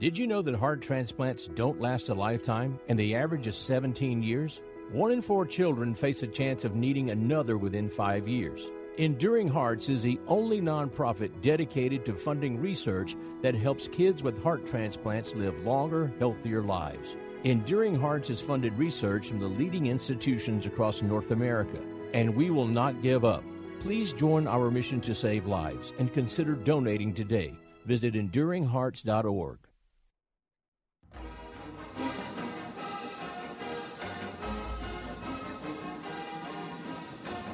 Did you know that heart transplants don't last a lifetime and the average is 17 years? One in four children face a chance of needing another within five years. Enduring Hearts is the only nonprofit dedicated to funding research that helps kids with heart transplants live longer, healthier lives. Enduring Hearts has funded research from the leading institutions across North America, and we will not give up. Please join our mission to save lives and consider donating today. Visit enduringhearts.org.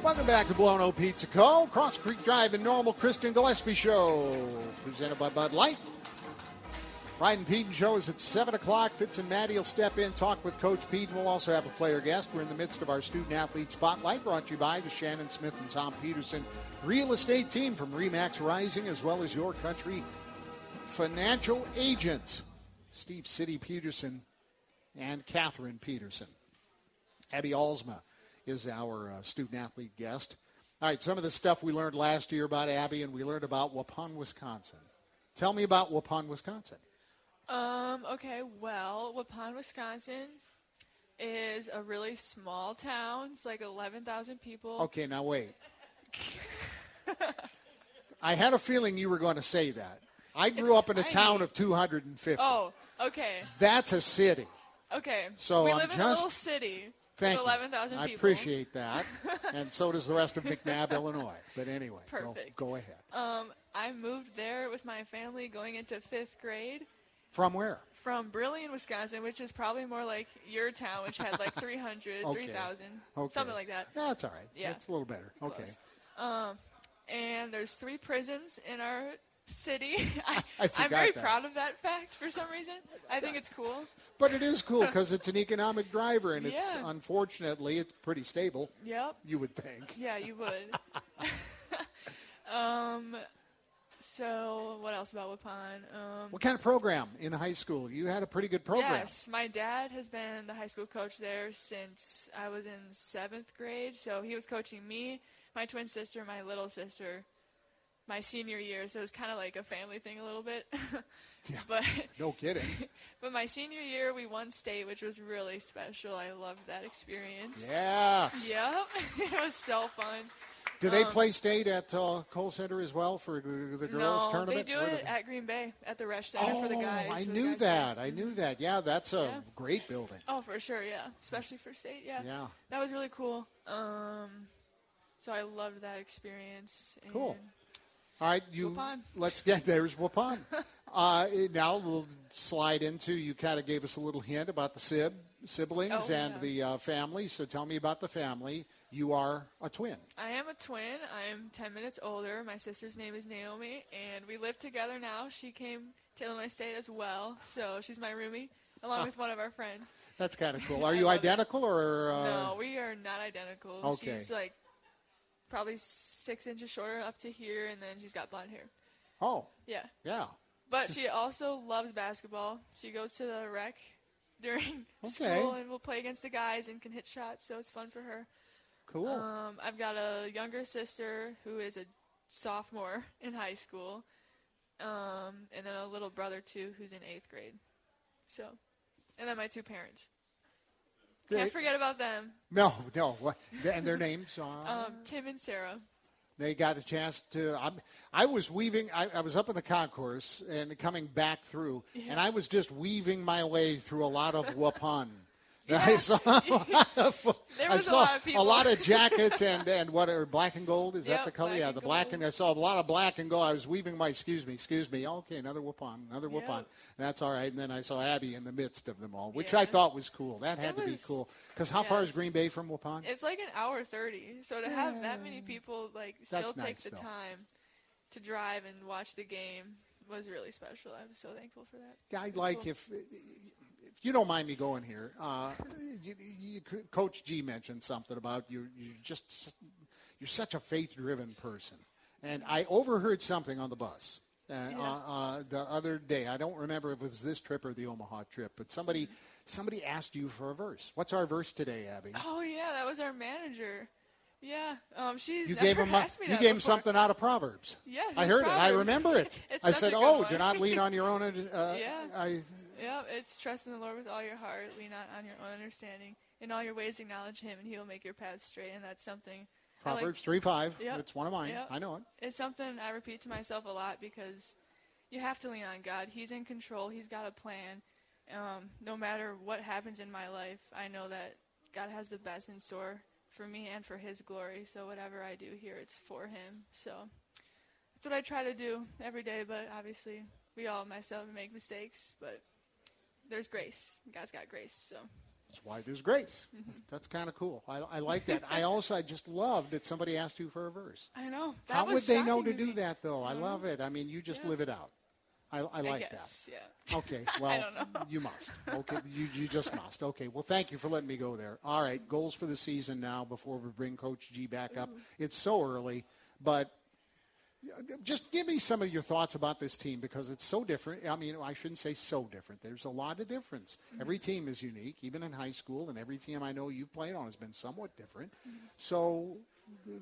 Welcome back to Blono Pizza Co. Cross Creek Drive in Normal. Kristen Gillespie Show, presented by Bud Light. Ryan Pedon Show is at 7 o'clock. Fitz and Maddie will step in, talk with Coach Pedon. We'll also have a player guest. We're in the midst of our student athlete spotlight, brought to you by the Shannon Smith and Tom Peterson real estate team from Remax Rising, as well as your country financial agents, Steve City Peterson and Catherine Peterson. Abby Alsma is our uh, student athlete guest. All right, some of the stuff we learned last year about Abby, and we learned about Waupun, Wisconsin. Tell me about Waupun, Wisconsin. Um, okay, well, Waupun, Wisconsin is a really small town. It's like 11,000 people. Okay, now wait. I had a feeling you were going to say that. I grew It's up in a tiny. town of 250. Oh, okay. That's a city. Okay. So we I'm live in a just- little city Thank you. 11,000 I appreciate that. and so does the rest of McNabb, Illinois. But anyway, go- Perfect. Go, ahead. Um, I moved there with my family going into fifth grade From where? from Brillion, Wisconsin, which is probably more like your town, which had like 300, Okay. 3,000, Okay. something like that. No, that's all right. Yeah. It's a little better. Okay. Um, and there's three prisons in our city. I, am very that. proud of that fact for some reason. I think it's cool. But it is cool because it's an economic driver, and it's unfortunately it's pretty stable. Yep. You would think. Yeah, you would. Um, so what else about Waupun? Um, What kind of program in high school? You had a pretty good program. Yes, my dad has been the high school coach there since I was in seventh grade. So he was coaching me, my twin sister, my little sister, my senior year. So it was kind of like a family thing a little bit. Yeah, but no kidding. but my senior year we won state, which was really special. I loved that experience. Yes. Yep, it was so fun. Do they Um, play state at uh, Kohl Center as well for the, the girls no, tournament? they do Where it at Green Bay at the Resch Center oh, for the guys. I knew guys that. I knew that. Yeah, that's a Yeah. great building. Oh, for sure, yeah. Especially for state, yeah. Yeah. That was really cool. Um, so I loved that experience. And Cool. All right, you. Waupun. Let's get there's Waupun. uh, now we'll slide into. You kind of gave us a little hint about the sib siblings Oh, and yeah. the uh, family. So tell me about the family. You are a twin. I am a twin. I'm 10 minutes older. My sister's name is Naomi, and we live together now. She came to Illinois State as well, so she's my roomie, along with one of our friends. That's kind of cool. Are you identical or? Uh, no, we are not identical. Okay. She's like probably six inches shorter up to here, and then she's got blonde hair. Oh. Yeah. Yeah. But she also loves basketball. She goes to the rec during Okay. school and will play against the guys and can hit shots, so it's fun for her. Cool. Um, I've got a younger sister who is a sophomore in high school, um, and then a little brother too who's in eighth grade. So, and then my two parents. They- Can't forget about them. No, no. And their names are. Um, Tim and Sarah. They got a chance to. I'm, I was weaving. I, I was up in the concourse and coming back through, Yeah. and I was just weaving my way through a lot of Waupun. I saw, a lot of, There I was a lot of people. of jackets and, and what are black and gold? Is that the color? Yeah, the black and I saw a lot of black and gold. I was weaving my excuse me, excuse me. Okay, another Waupun, another Yep. Waupun. That's all right. And then I saw Abby in the midst of them all, which I thought was cool. That had to be cool. Because how far is. Green Bay from Waupun? It's like an hour thirty. So to have that many people like That's still take the though. time to drive and watch the game was really special. I was so thankful for that. I It was like cool. if if you don't mind me going here. Uh, you, you, Coach G mentioned something about you. You just you're such a faith-driven person, and I overheard something on the bus. Uh, uh, uh, the other day, I don't remember if it was this trip or the Omaha trip, but somebody somebody asked you for a verse. What's our verse today, Abby? Oh yeah, that was our manager. Yeah, um, she's You gave him a- you gave him something out of Proverbs. Yes, I it's heard it. I remember it. I said, "Oh, one." do not lean on your own." Uh, yeah. I, Yep, it's trust in the Lord with all your heart, lean not on your own understanding. In all your ways acknowledge him and he will make your paths straight and that's something I like- Proverbs three five. Yep, It's one of mine. yep. I know it. It's something I repeat to myself a lot because you have to lean on God. He's in control. He's got a plan. Um, no matter what happens in my life, I know that God has the best in store for me and for His glory. So whatever I do here, it's for Him. So that's what I try to do every day. But obviously, we all and make mistakes. But there's grace. God's got grace. So That's why there's grace. Mm-hmm. That's kind of cool. I, I like that. I also I just love that somebody asked you for a verse. I know. That How would they know shocking to do that though? I Mhm. love it. I mean, you just Yeah. live it out. I, I like guess, that. Yeah. Okay. Well, you must. Okay. You, you just must. Okay. Well, thank you for letting me go there. All right. Goals for the season now before we bring Coach G back up. It's so early, but just give me some of your thoughts about this team because it's so different. I mean, I shouldn't say so different. There's a lot of difference. Every team is unique, even in high school, and every team I know you've played on has been somewhat different. So, uh,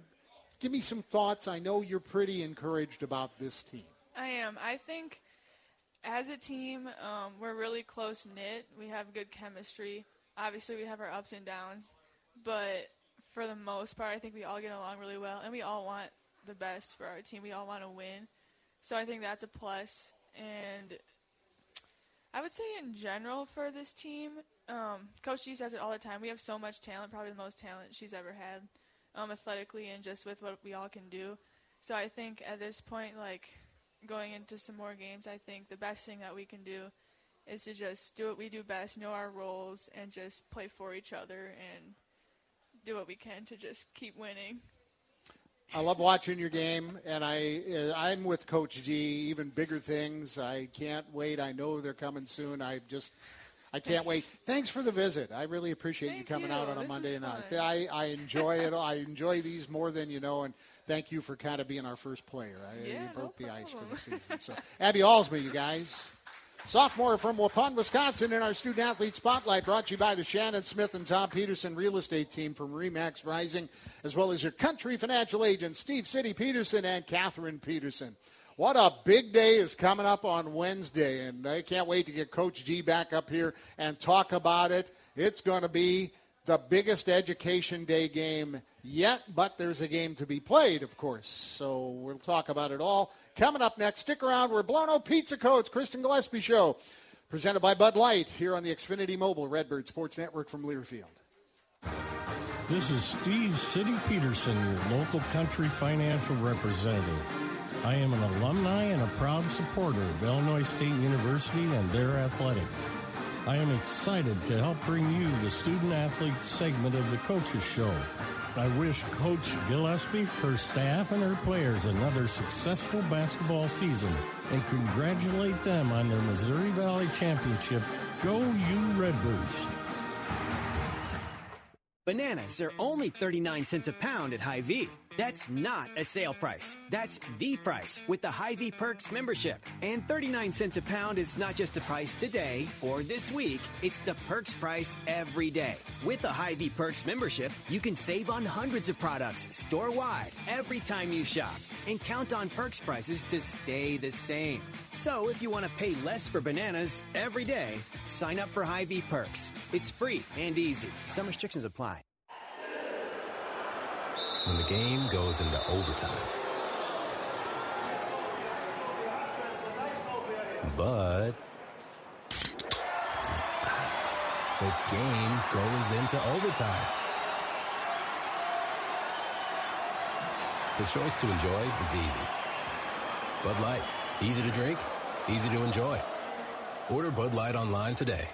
give me some thoughts. I know you're pretty encouraged about this team. I am. I think as a team, um, we're really close knit. We have good chemistry. Obviously, we have our ups and downs, but for the most part, I think we all get along really well, and we all want the best for our team. We all want to win, so I think that's a plus. And I would say, in general, for this team, um, Coach G says it all the time. We have so much talent, probably the most talent she's ever had, um, athletically and just with what we all can do. So I think at this point, like going into some more games, I think the best thing that we can do is to just do what we do best, know our roles, and just play for each other and do what we can to just keep winning. I love watching your game, and I uh, I'm with Coach G. Even bigger things. I can't wait. I know they're coming soon. I just I can't wait. Thanks for the visit. I really appreciate you coming you. out on a This Monday night. I, I enjoy it. I enjoy these more than you know, and thank you for kind of being our first player. I, Yeah, you broke no the ice for the season. So, Abby Alsma, you guys. Sophomore from Waupun, Wisconsin, in our student athlete spotlight, brought to you by the Shannon Smith and Tom Peterson real estate team from Remax Rising, as well as your country financial agents, Steve City Peterson and Catherine Peterson. What a big day is coming up on Wednesday, and I can't wait to get Coach G back up here and talk about it. It's going to be the biggest education day game yet, but there's a game to be played, of course. So we'll talk about it all. Coming up next, stick around. We're Blono Pizza Coach, Kristen Gillespie Show, presented by Bud Light here on the Xfinity Mobile Redbird Sports Network from Learfield. This is Steve City Peterson, your local country financial representative. I am an alumni and a proud supporter of Illinois State University and their athletics. I am excited to help bring you the student athlete segment of the Coaches Show. I wish Coach Gillespie, her staff, and her players another successful basketball season and congratulate them on their Missouri Valley Championship. Go you Redbirds! Bananas are only 39 cents a pound at Hy-Vee. That's not a sale price. That's the price with the Hy-Vee Perks membership. And 39 cents a pound is not just the price today or this week, it's the Perks price every day. With the Hy-Vee Perks membership, you can save on hundreds of products store-wide every time you shop and count on Perks prices to stay the same. So if you want to pay less for bananas every day, sign up for Hy-Vee Perks. It's free and easy. Some restrictions apply. When the game goes into overtime. But the game goes into overtime. The choice to enjoy is easy. Bud Light, easy to drink, easy to enjoy. Order Bud Light online today.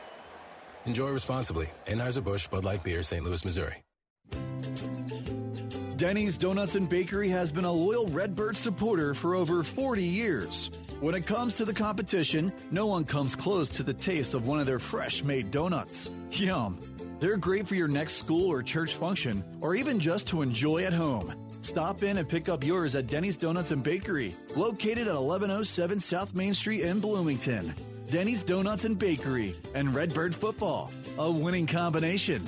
Enjoy responsibly. Anheuser-Busch Bud Light Beer, St. Louis, Missouri. Denny's Donuts and Bakery has been a loyal Redbird supporter for over 40 years. When it comes to the competition, no one comes close to the taste of one of their fresh made donuts. Yum! They're great for your next school or church function, or even just to enjoy at home. Stop in and pick up yours at Denny's Donuts and Bakery, located at 1107 South Main Street in Bloomington. Denny's Donuts and Bakery and Redbird Football, a winning combination.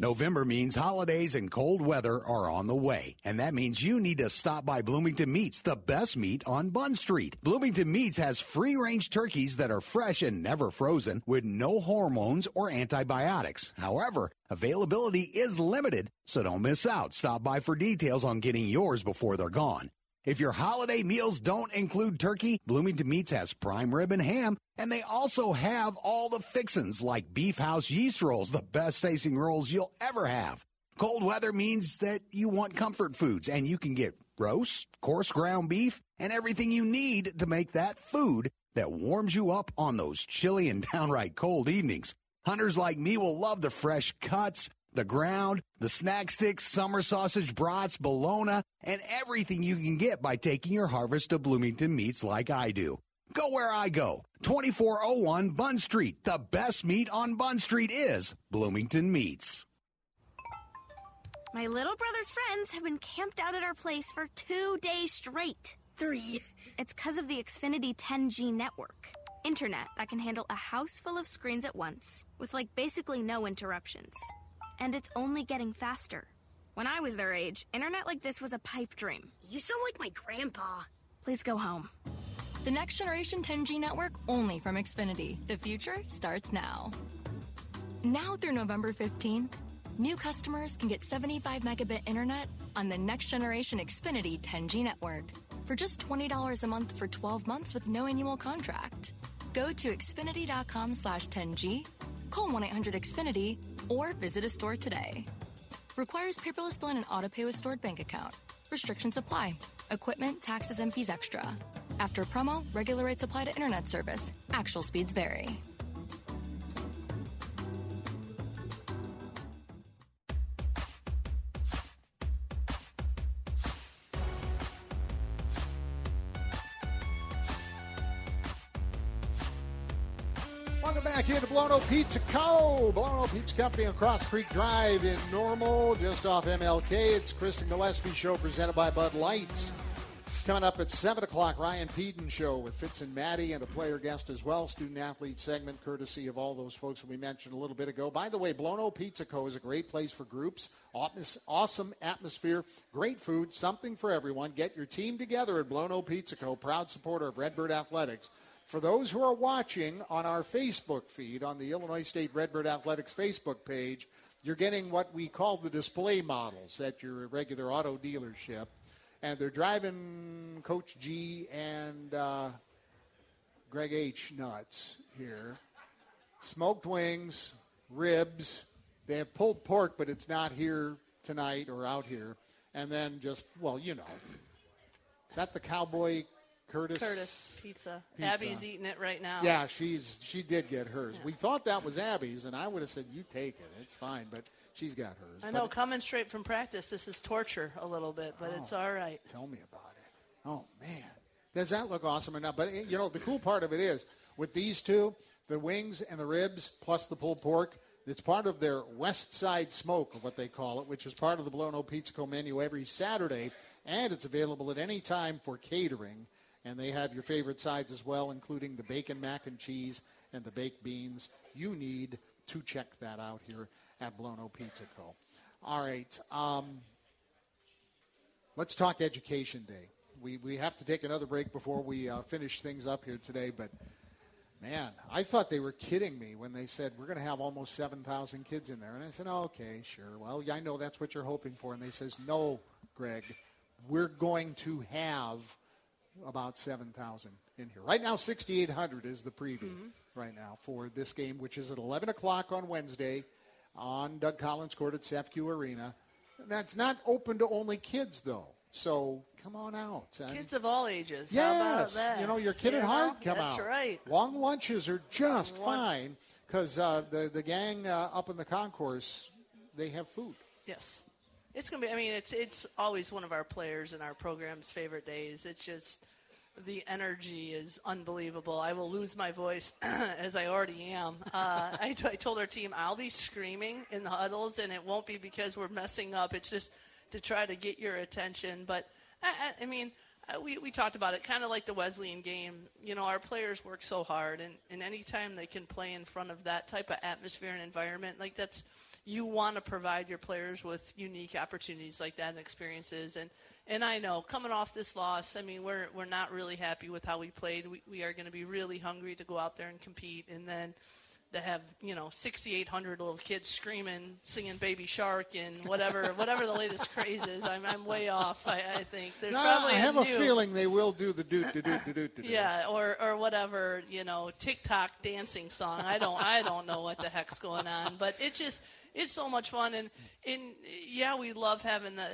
November means holidays and cold weather are on the way, and that means you need to stop by Bloomington Meats, the best meat on Bun Street. Bloomington Meats has free range turkeys that are fresh and never frozen with no hormones or antibiotics. However, availability is limited, so don't miss out. Stop by for details on getting yours before they're gone. If your holiday meals don't include turkey, Bloomington Meats has prime rib and ham, and they also have all the fixins like Beef House yeast rolls, the best tasting rolls you'll ever have. Cold weather means that you want comfort foods, and you can get roast, coarse ground beef, and everything you need to make that food that warms you up on those chilly and downright cold evenings. Hunters like me will love the fresh cuts, the ground, the snack sticks, summer sausage brats, bologna, and everything you can get by taking your harvest to Bloomington Meats like I do. Go where I go. 2401 Bun Street. The best meat on Bun Street is Bloomington Meats. My little brother's friends have been camped out at our place for two days straight. Three. It's because of the Xfinity 10G network. Internet that can handle a house full of screens at once, with like basically no interruptions. And it's only getting faster. When I was their age, internet like this was a pipe dream. You sound like my grandpa. Please go home. The next generation 10G network only from Xfinity. The future starts now. Now through November 15th, new customers can get 75 megabit internet on the next generation Xfinity 10G network for just $20 a month for 12 months with no annual contract. Go to xfinity.com slash 10G, call 1-800-XFINITY, or visit a store today. Requires paperless bill and an auto pay with stored bank account. Restrictions apply. Equipment, taxes, and fees extra. After promo, regular rates apply to internet service. Actual speeds vary. Blono Pizza Co. Blono Pizza Company on Cross Creek Drive in Normal, just off MLK. It's Kristen Gillespie Show presented by Bud Light. Coming up at 7 o'clock, Ryan Pedon Show with Fitz and Maddie and a player guest as well. Student athlete segment, courtesy of all those folks we mentioned a little bit ago. By the way, Blono Pizza Co. is a great place for groups. Awesome atmosphere, great food, something for everyone. Get your team together at Blono Pizza Co., proud supporter of Redbird Athletics. For those who are watching on our Facebook feed, on the Illinois State Redbird Athletics Facebook page, you're getting what we call the display models at your regular auto dealership and they're driving Coach G and uh, Greg H nuts here. Smoked wings, ribs. They have pulled pork, but it's not here tonight or out here. And then just well, you know, is that the cowboy Curtis? Curtis pizza. Pizza. Abby's eating it right now. Yeah, she's she did get hers. We thought that was Abby's, and I would have said you take it. It's fine, but she's got hers. I know, But- coming straight from practice, this is torture a little bit, but it's Oh, all right. Tell me about it. Oh man, does that look awesome enough? But eh, you know, the cool part of it is with these two, the wings and the ribs plus the pulled pork. It's part of their West Side Smoke, what they call it, which is part of the Blono Pizza Co. menu every Saturday, and it's available at any time for catering. And they have your favorite sides as well, including the bacon mac and cheese and the baked beans. You need to check that out here at Blono Pizza Co. All right. Um, Let's talk Education Day. We, we have to take another break before we uh, finish things up here today, but man, I thought they were kidding me when they said we're going to have almost 7,000 kids in there. And I said, oh, okay, sure. Well, yeah, I know that's what you're hoping for. And they says, no, Greg, we're going to have about 7,000 in here. Right now, 6,800 is the preview right now for this game, which is at 11 o'clock on Wednesday on Doug Collins Court at CEFCU Arena. That's not open to only kids, though. So come on out. Kids of all ages. How about Yes, that? you know your kid You at heart come That's out. That's right. Long lunches are just One- fine because uh, the the gang uh, up in the concourse they have food. Yes. It's gonna be. I mean, it's it's always one of our players and our program's favorite days. It's just the energy is unbelievable. I will lose my voice as I already am. Uh, I, t- I told our team I'll be screaming in the huddles, and it won't be because we're messing up. It's just to try to get your attention. But I, I, I mean. Uh, we, we talked about it, kind of like the Wesleyan game. You know, our players work so hard, and, and anytime they can play in front of that type of atmosphere and environment, like that's, you want to provide your players with unique opportunities like that and experiences. And, and I know coming off this loss, I mean, we're, we're not really happy with how we played. We, we are going to be really hungry to go out there and compete. And then to have, you know, 6,800 little kids screaming, singing Baby Shark and whatever, whatever the latest craze is. I'm, I'm way off, I, I think. There's Nah, probably I have a new, feeling they will do the doot doot doot doot doot. yeah, or or whatever, you know, TikTok dancing song. I don't I don't know what the heck's going on, but it just it's so much fun and and yeah, we love having the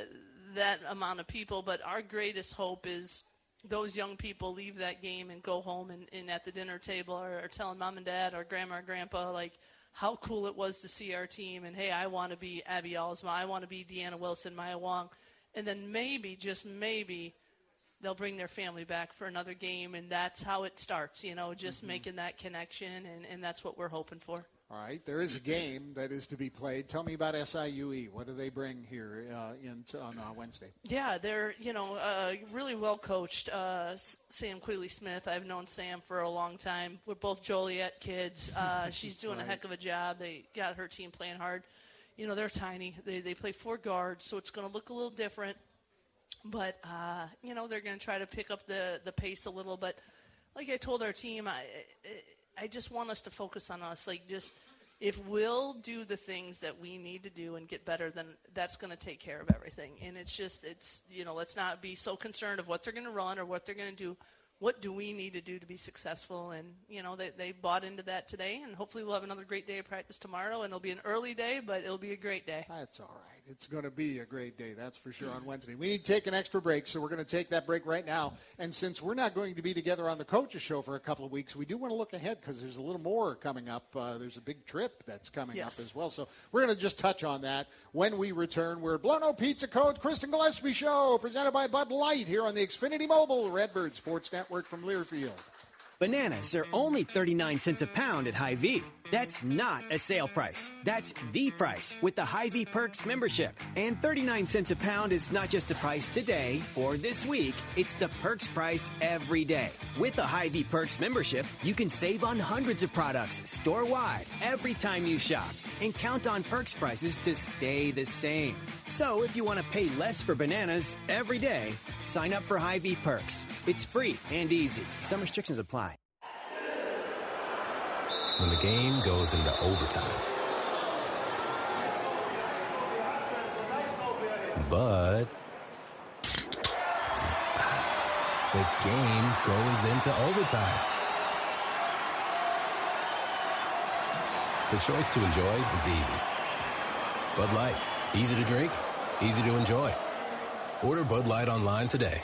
that amount of people, but our greatest hope is those young people leave that game and go home and, and at the dinner table or, or telling mom and dad or grandma or grandpa like how cool it was to see our team and hey, I want to be Abby Alsma, I want to be Deanna Wilson, Maya Wong, and then maybe just maybe they'll bring their family back for another game, and that's how it starts. You know, just mm-hmm. making that connection, and, and that's what we're hoping for. All right, there is a game that is to be played. Tell me about SIUE. What do they bring here uh, in on uh, Wednesday? Yeah, they're you know uh, really well coached. Uh, S- Sam Quigley Smith. I've known Sam for a long time. We're both Joliet kids. Uh, she's doing a heck of a job. They got her team playing hard. You know they're tiny. They they play four guards, so it's going to look a little different. But uh, you know they're going to try to pick up the the pace a little. But like I told our team, I I just want us to focus on us. Like just if we'll do the things that we need to do and get better, then that's going to take care of everything. And it's just it's you know let's not be so concerned of what they're going to run or what they're going to do. What do we need to do to be successful? And you know they they bought into that today, and hopefully we'll have another great day of practice tomorrow. And it'll be an early day, but it'll be a great day. That's all right. It's going to be a great day, that's for sure, on Wednesday. We need to take an extra break, so we're going to take that break right now. And since we're not going to be together on the Coaches Show for a couple of weeks, we do want to look ahead because there's a little more coming up. Uh, there's a big trip that's coming Yes. up as well. So we're going to just touch on that when we return. We're at Blono Pizza Coach Kristen Gillespie Show, presented by Bud Light here on the Xfinity Mobile Redbird Sports Network from Learfield. Bananas are only 39 cents a pound at Hy-Vee. That's not a sale price. That's the price with the Hy-Vee Perks membership. And 39 cents a pound is not just the price today or this week. It's the Perks price every day. With the Hy-Vee Perks membership, you can save on hundreds of products store-wide every time you shop and count on Perks prices to stay the same. So if you want to pay less for bananas every day, sign up for Hy-Vee Perks. It's free and easy. Some restrictions apply. When the game goes into overtime. But the game goes into overtime. The choice to enjoy is easy. Bud Light, easy to drink, easy to enjoy. Order Bud Light online today.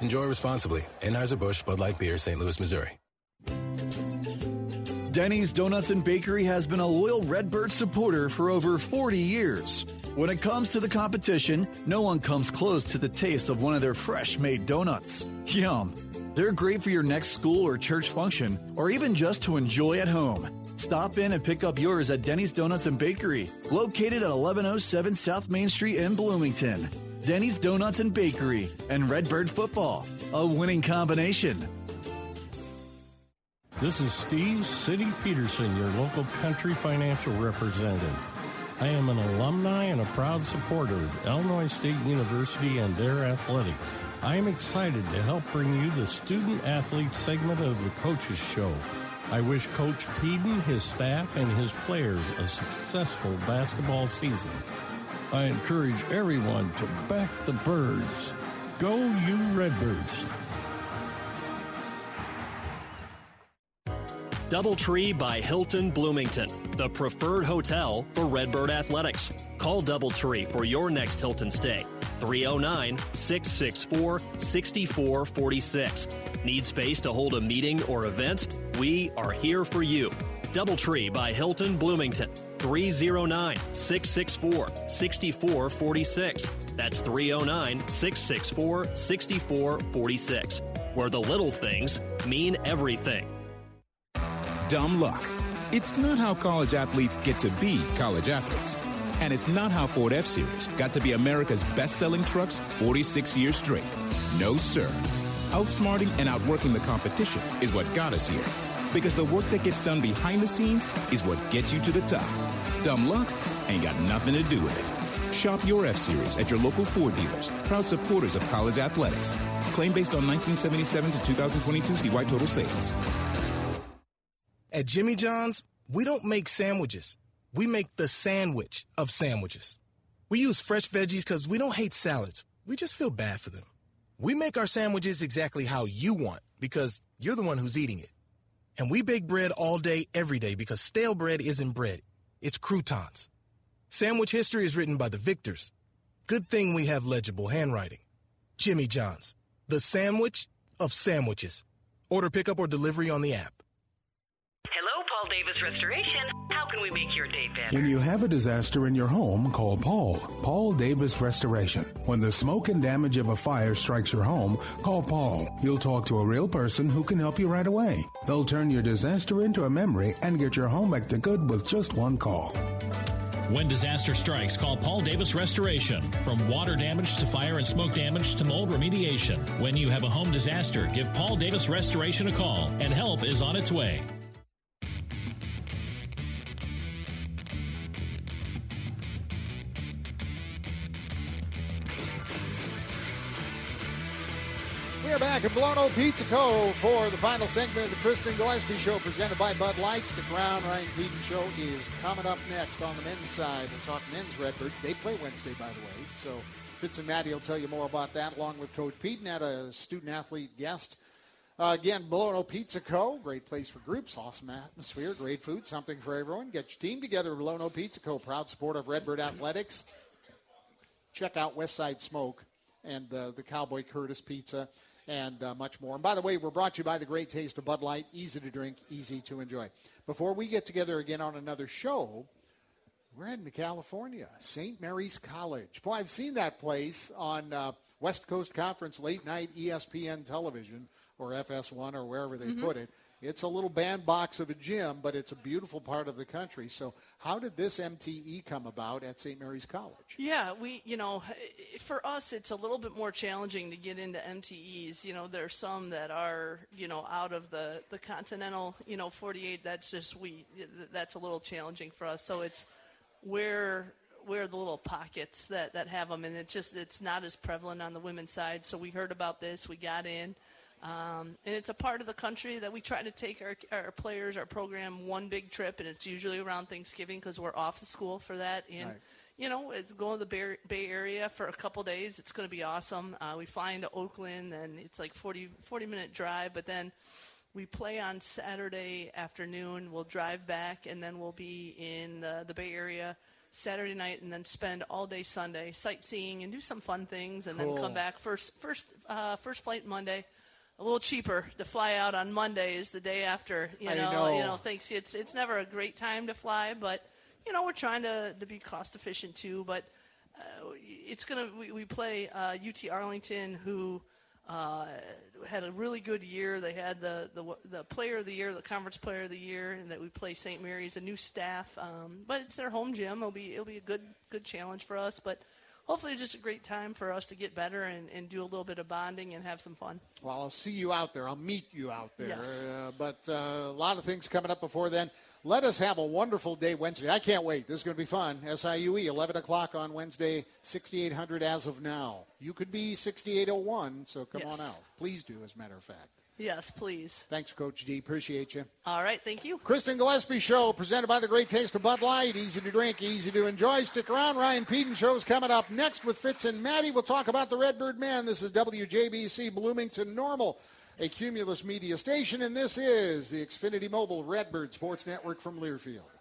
Enjoy responsibly. Anheuser-Busch Bud Light Beer, St. Louis, Missouri. Denny's Donuts and Bakery has been a loyal Redbird supporter for over 40 years. When it comes to the competition, no one comes close to the taste of one of their fresh made donuts. Yum! They're great for your next school or church function, or even just to enjoy at home. Stop in and pick up yours at Denny's Donuts and Bakery, located at 1107 South Main Street in Bloomington. Denny's Donuts and Bakery and Redbird Football, a winning combination. This is Steve City Peterson, your local country financial representative. I am an alumni and a proud supporter of Illinois State University and their athletics. I am excited to help bring you the student athlete segment of the Coaches Show. I wish Coach Pedon, his staff, and his players a successful basketball season. I encourage everyone to back the birds. Go you Redbirds! Doubletree by Hilton Bloomington, the preferred hotel for Redbird Athletics. Call Doubletree for your next Hilton stay. 309 664 6446. Need space to hold a meeting or event? We are here for you. Doubletree by Hilton Bloomington. 309 664 6446. That's 309 664 6446. Where the little things mean everything. Dumb luck. It's not how college athletes get to be college athletes. And it's not how Ford F Series got to be America's best selling trucks 46 years straight. No, sir. Outsmarting and outworking the competition is what got us here. Because the work that gets done behind the scenes is what gets you to the top. Dumb luck ain't got nothing to do with it. Shop your F Series at your local Ford dealers, proud supporters of college athletics. Claim based on 1977 to 2022 CY total sales. At Jimmy John's, we don't make sandwiches. We make the sandwich of sandwiches. We use fresh veggies because we don't hate salads. We just feel bad for them. We make our sandwiches exactly how you want because you're the one who's eating it. And we bake bread all day, every day because stale bread isn't bread. It's croutons. Sandwich history is written by the victors. Good thing we have legible handwriting. Jimmy John's, the sandwich of sandwiches. Order pickup or delivery on the app. Hello, Paul Davis Restoration. How can we make your day better? When you have a disaster in your home, call Paul. Paul Davis Restoration. When the smoke and damage of a fire strikes your home, call Paul. You'll talk to a real person who can help you right away. They'll turn your disaster into a memory and get your home back to good with just one call. When disaster strikes, call Paul Davis Restoration. From water damage to fire and smoke damage to mold remediation. When you have a home disaster, give Paul Davis Restoration a call, and help is on its way. Back at Blono Pizza Co. for the final segment of the Kristen Gillespie Show presented by Bud Lights. The Crown Ryan Pedon Show is coming up next on the men's side. We'll talk men's records. They play Wednesday, by the way. So Fitz and Maddie will tell you more about that along with Coach Pedon at a student athlete guest. Uh, again, Blono Pizza Co. Great place for groups, awesome atmosphere, great food, something for everyone. Get your team together. Blono Pizza Co. Proud supporter of Redbird Athletics. Check out Westside Smoke and uh, the Cowboy Curtis Pizza and uh, much more. And by the way, we're brought to you by the great taste of Bud Light, easy to drink, easy to enjoy. Before we get together again on another show, we're heading to California, St. Mary's College. Boy, I've seen that place on uh, West Coast Conference late night ESPN television or FS1 or wherever they Mhm. put it. It's a little bandbox of a gym, but it's a beautiful part of the country. So, how did this MTE come about at St. Mary's College? Yeah, we, you know, for us, it's a little bit more challenging to get into MTEs. You know, there are some that are, you know, out of the, the continental, you know, 48. That's just, we, that's a little challenging for us. So it's where, where the little pockets that, that have them. And it just, it's not as prevalent on the women's side. So we heard about this, we got in. Um, and it's a part of the country that we try to take our, our players, our program, one big trip, and it's usually around Thanksgiving because we're off of school for that. And Right. you know, it's going to the Bay, Bay Area for a couple days. It's going to be awesome. Uh, we fly into Oakland, and it's like 40, 40 minute drive, but then we play on Saturday afternoon. We'll drive back, and then we'll be in the, the Bay Area Saturday night, and then spend all day Sunday sightseeing and do some fun things, and Cool. then come back first first uh, first flight Monday. A little cheaper to fly out on Monday is the day after. You know, know. you know, thanks. It's it's never a great time to fly, but you know we're trying to to be cost efficient too. But uh, it's gonna we, we play uh, UT Arlington, who uh, had a really good year. They had the, the the player of the year, the conference player of the year, and that we play St. Mary's, a new staff. Um, but it's their home gym. It'll be it'll be a good good challenge for us. But hopefully, just a great time for us to get better and, and do a little bit of bonding and have some fun. Well, I'll see you out there. I'll meet you out there. Yes. Uh, but uh, a lot of things coming up before then. Let us have a wonderful day Wednesday. I can't wait. This is going to be fun. SIUE, 11 o'clock on Wednesday, 6,800 as of now. You could be 6,801, so come Yes. on out. Please do, as a matter of fact. Yes, please. Thanks, Coach D. Appreciate you. All right, thank you. Kristen Gillespie Show, presented by the Great Taste of Bud Light. Easy to drink, easy to enjoy. Stick around. Ryan Pedon Show's coming up next with Fitz and Maddie. We'll talk about the Redbird Man. This is WJBC Bloomington Normal, a Cumulus media station, and this is the Xfinity Mobile Redbird Sports Network from Learfield.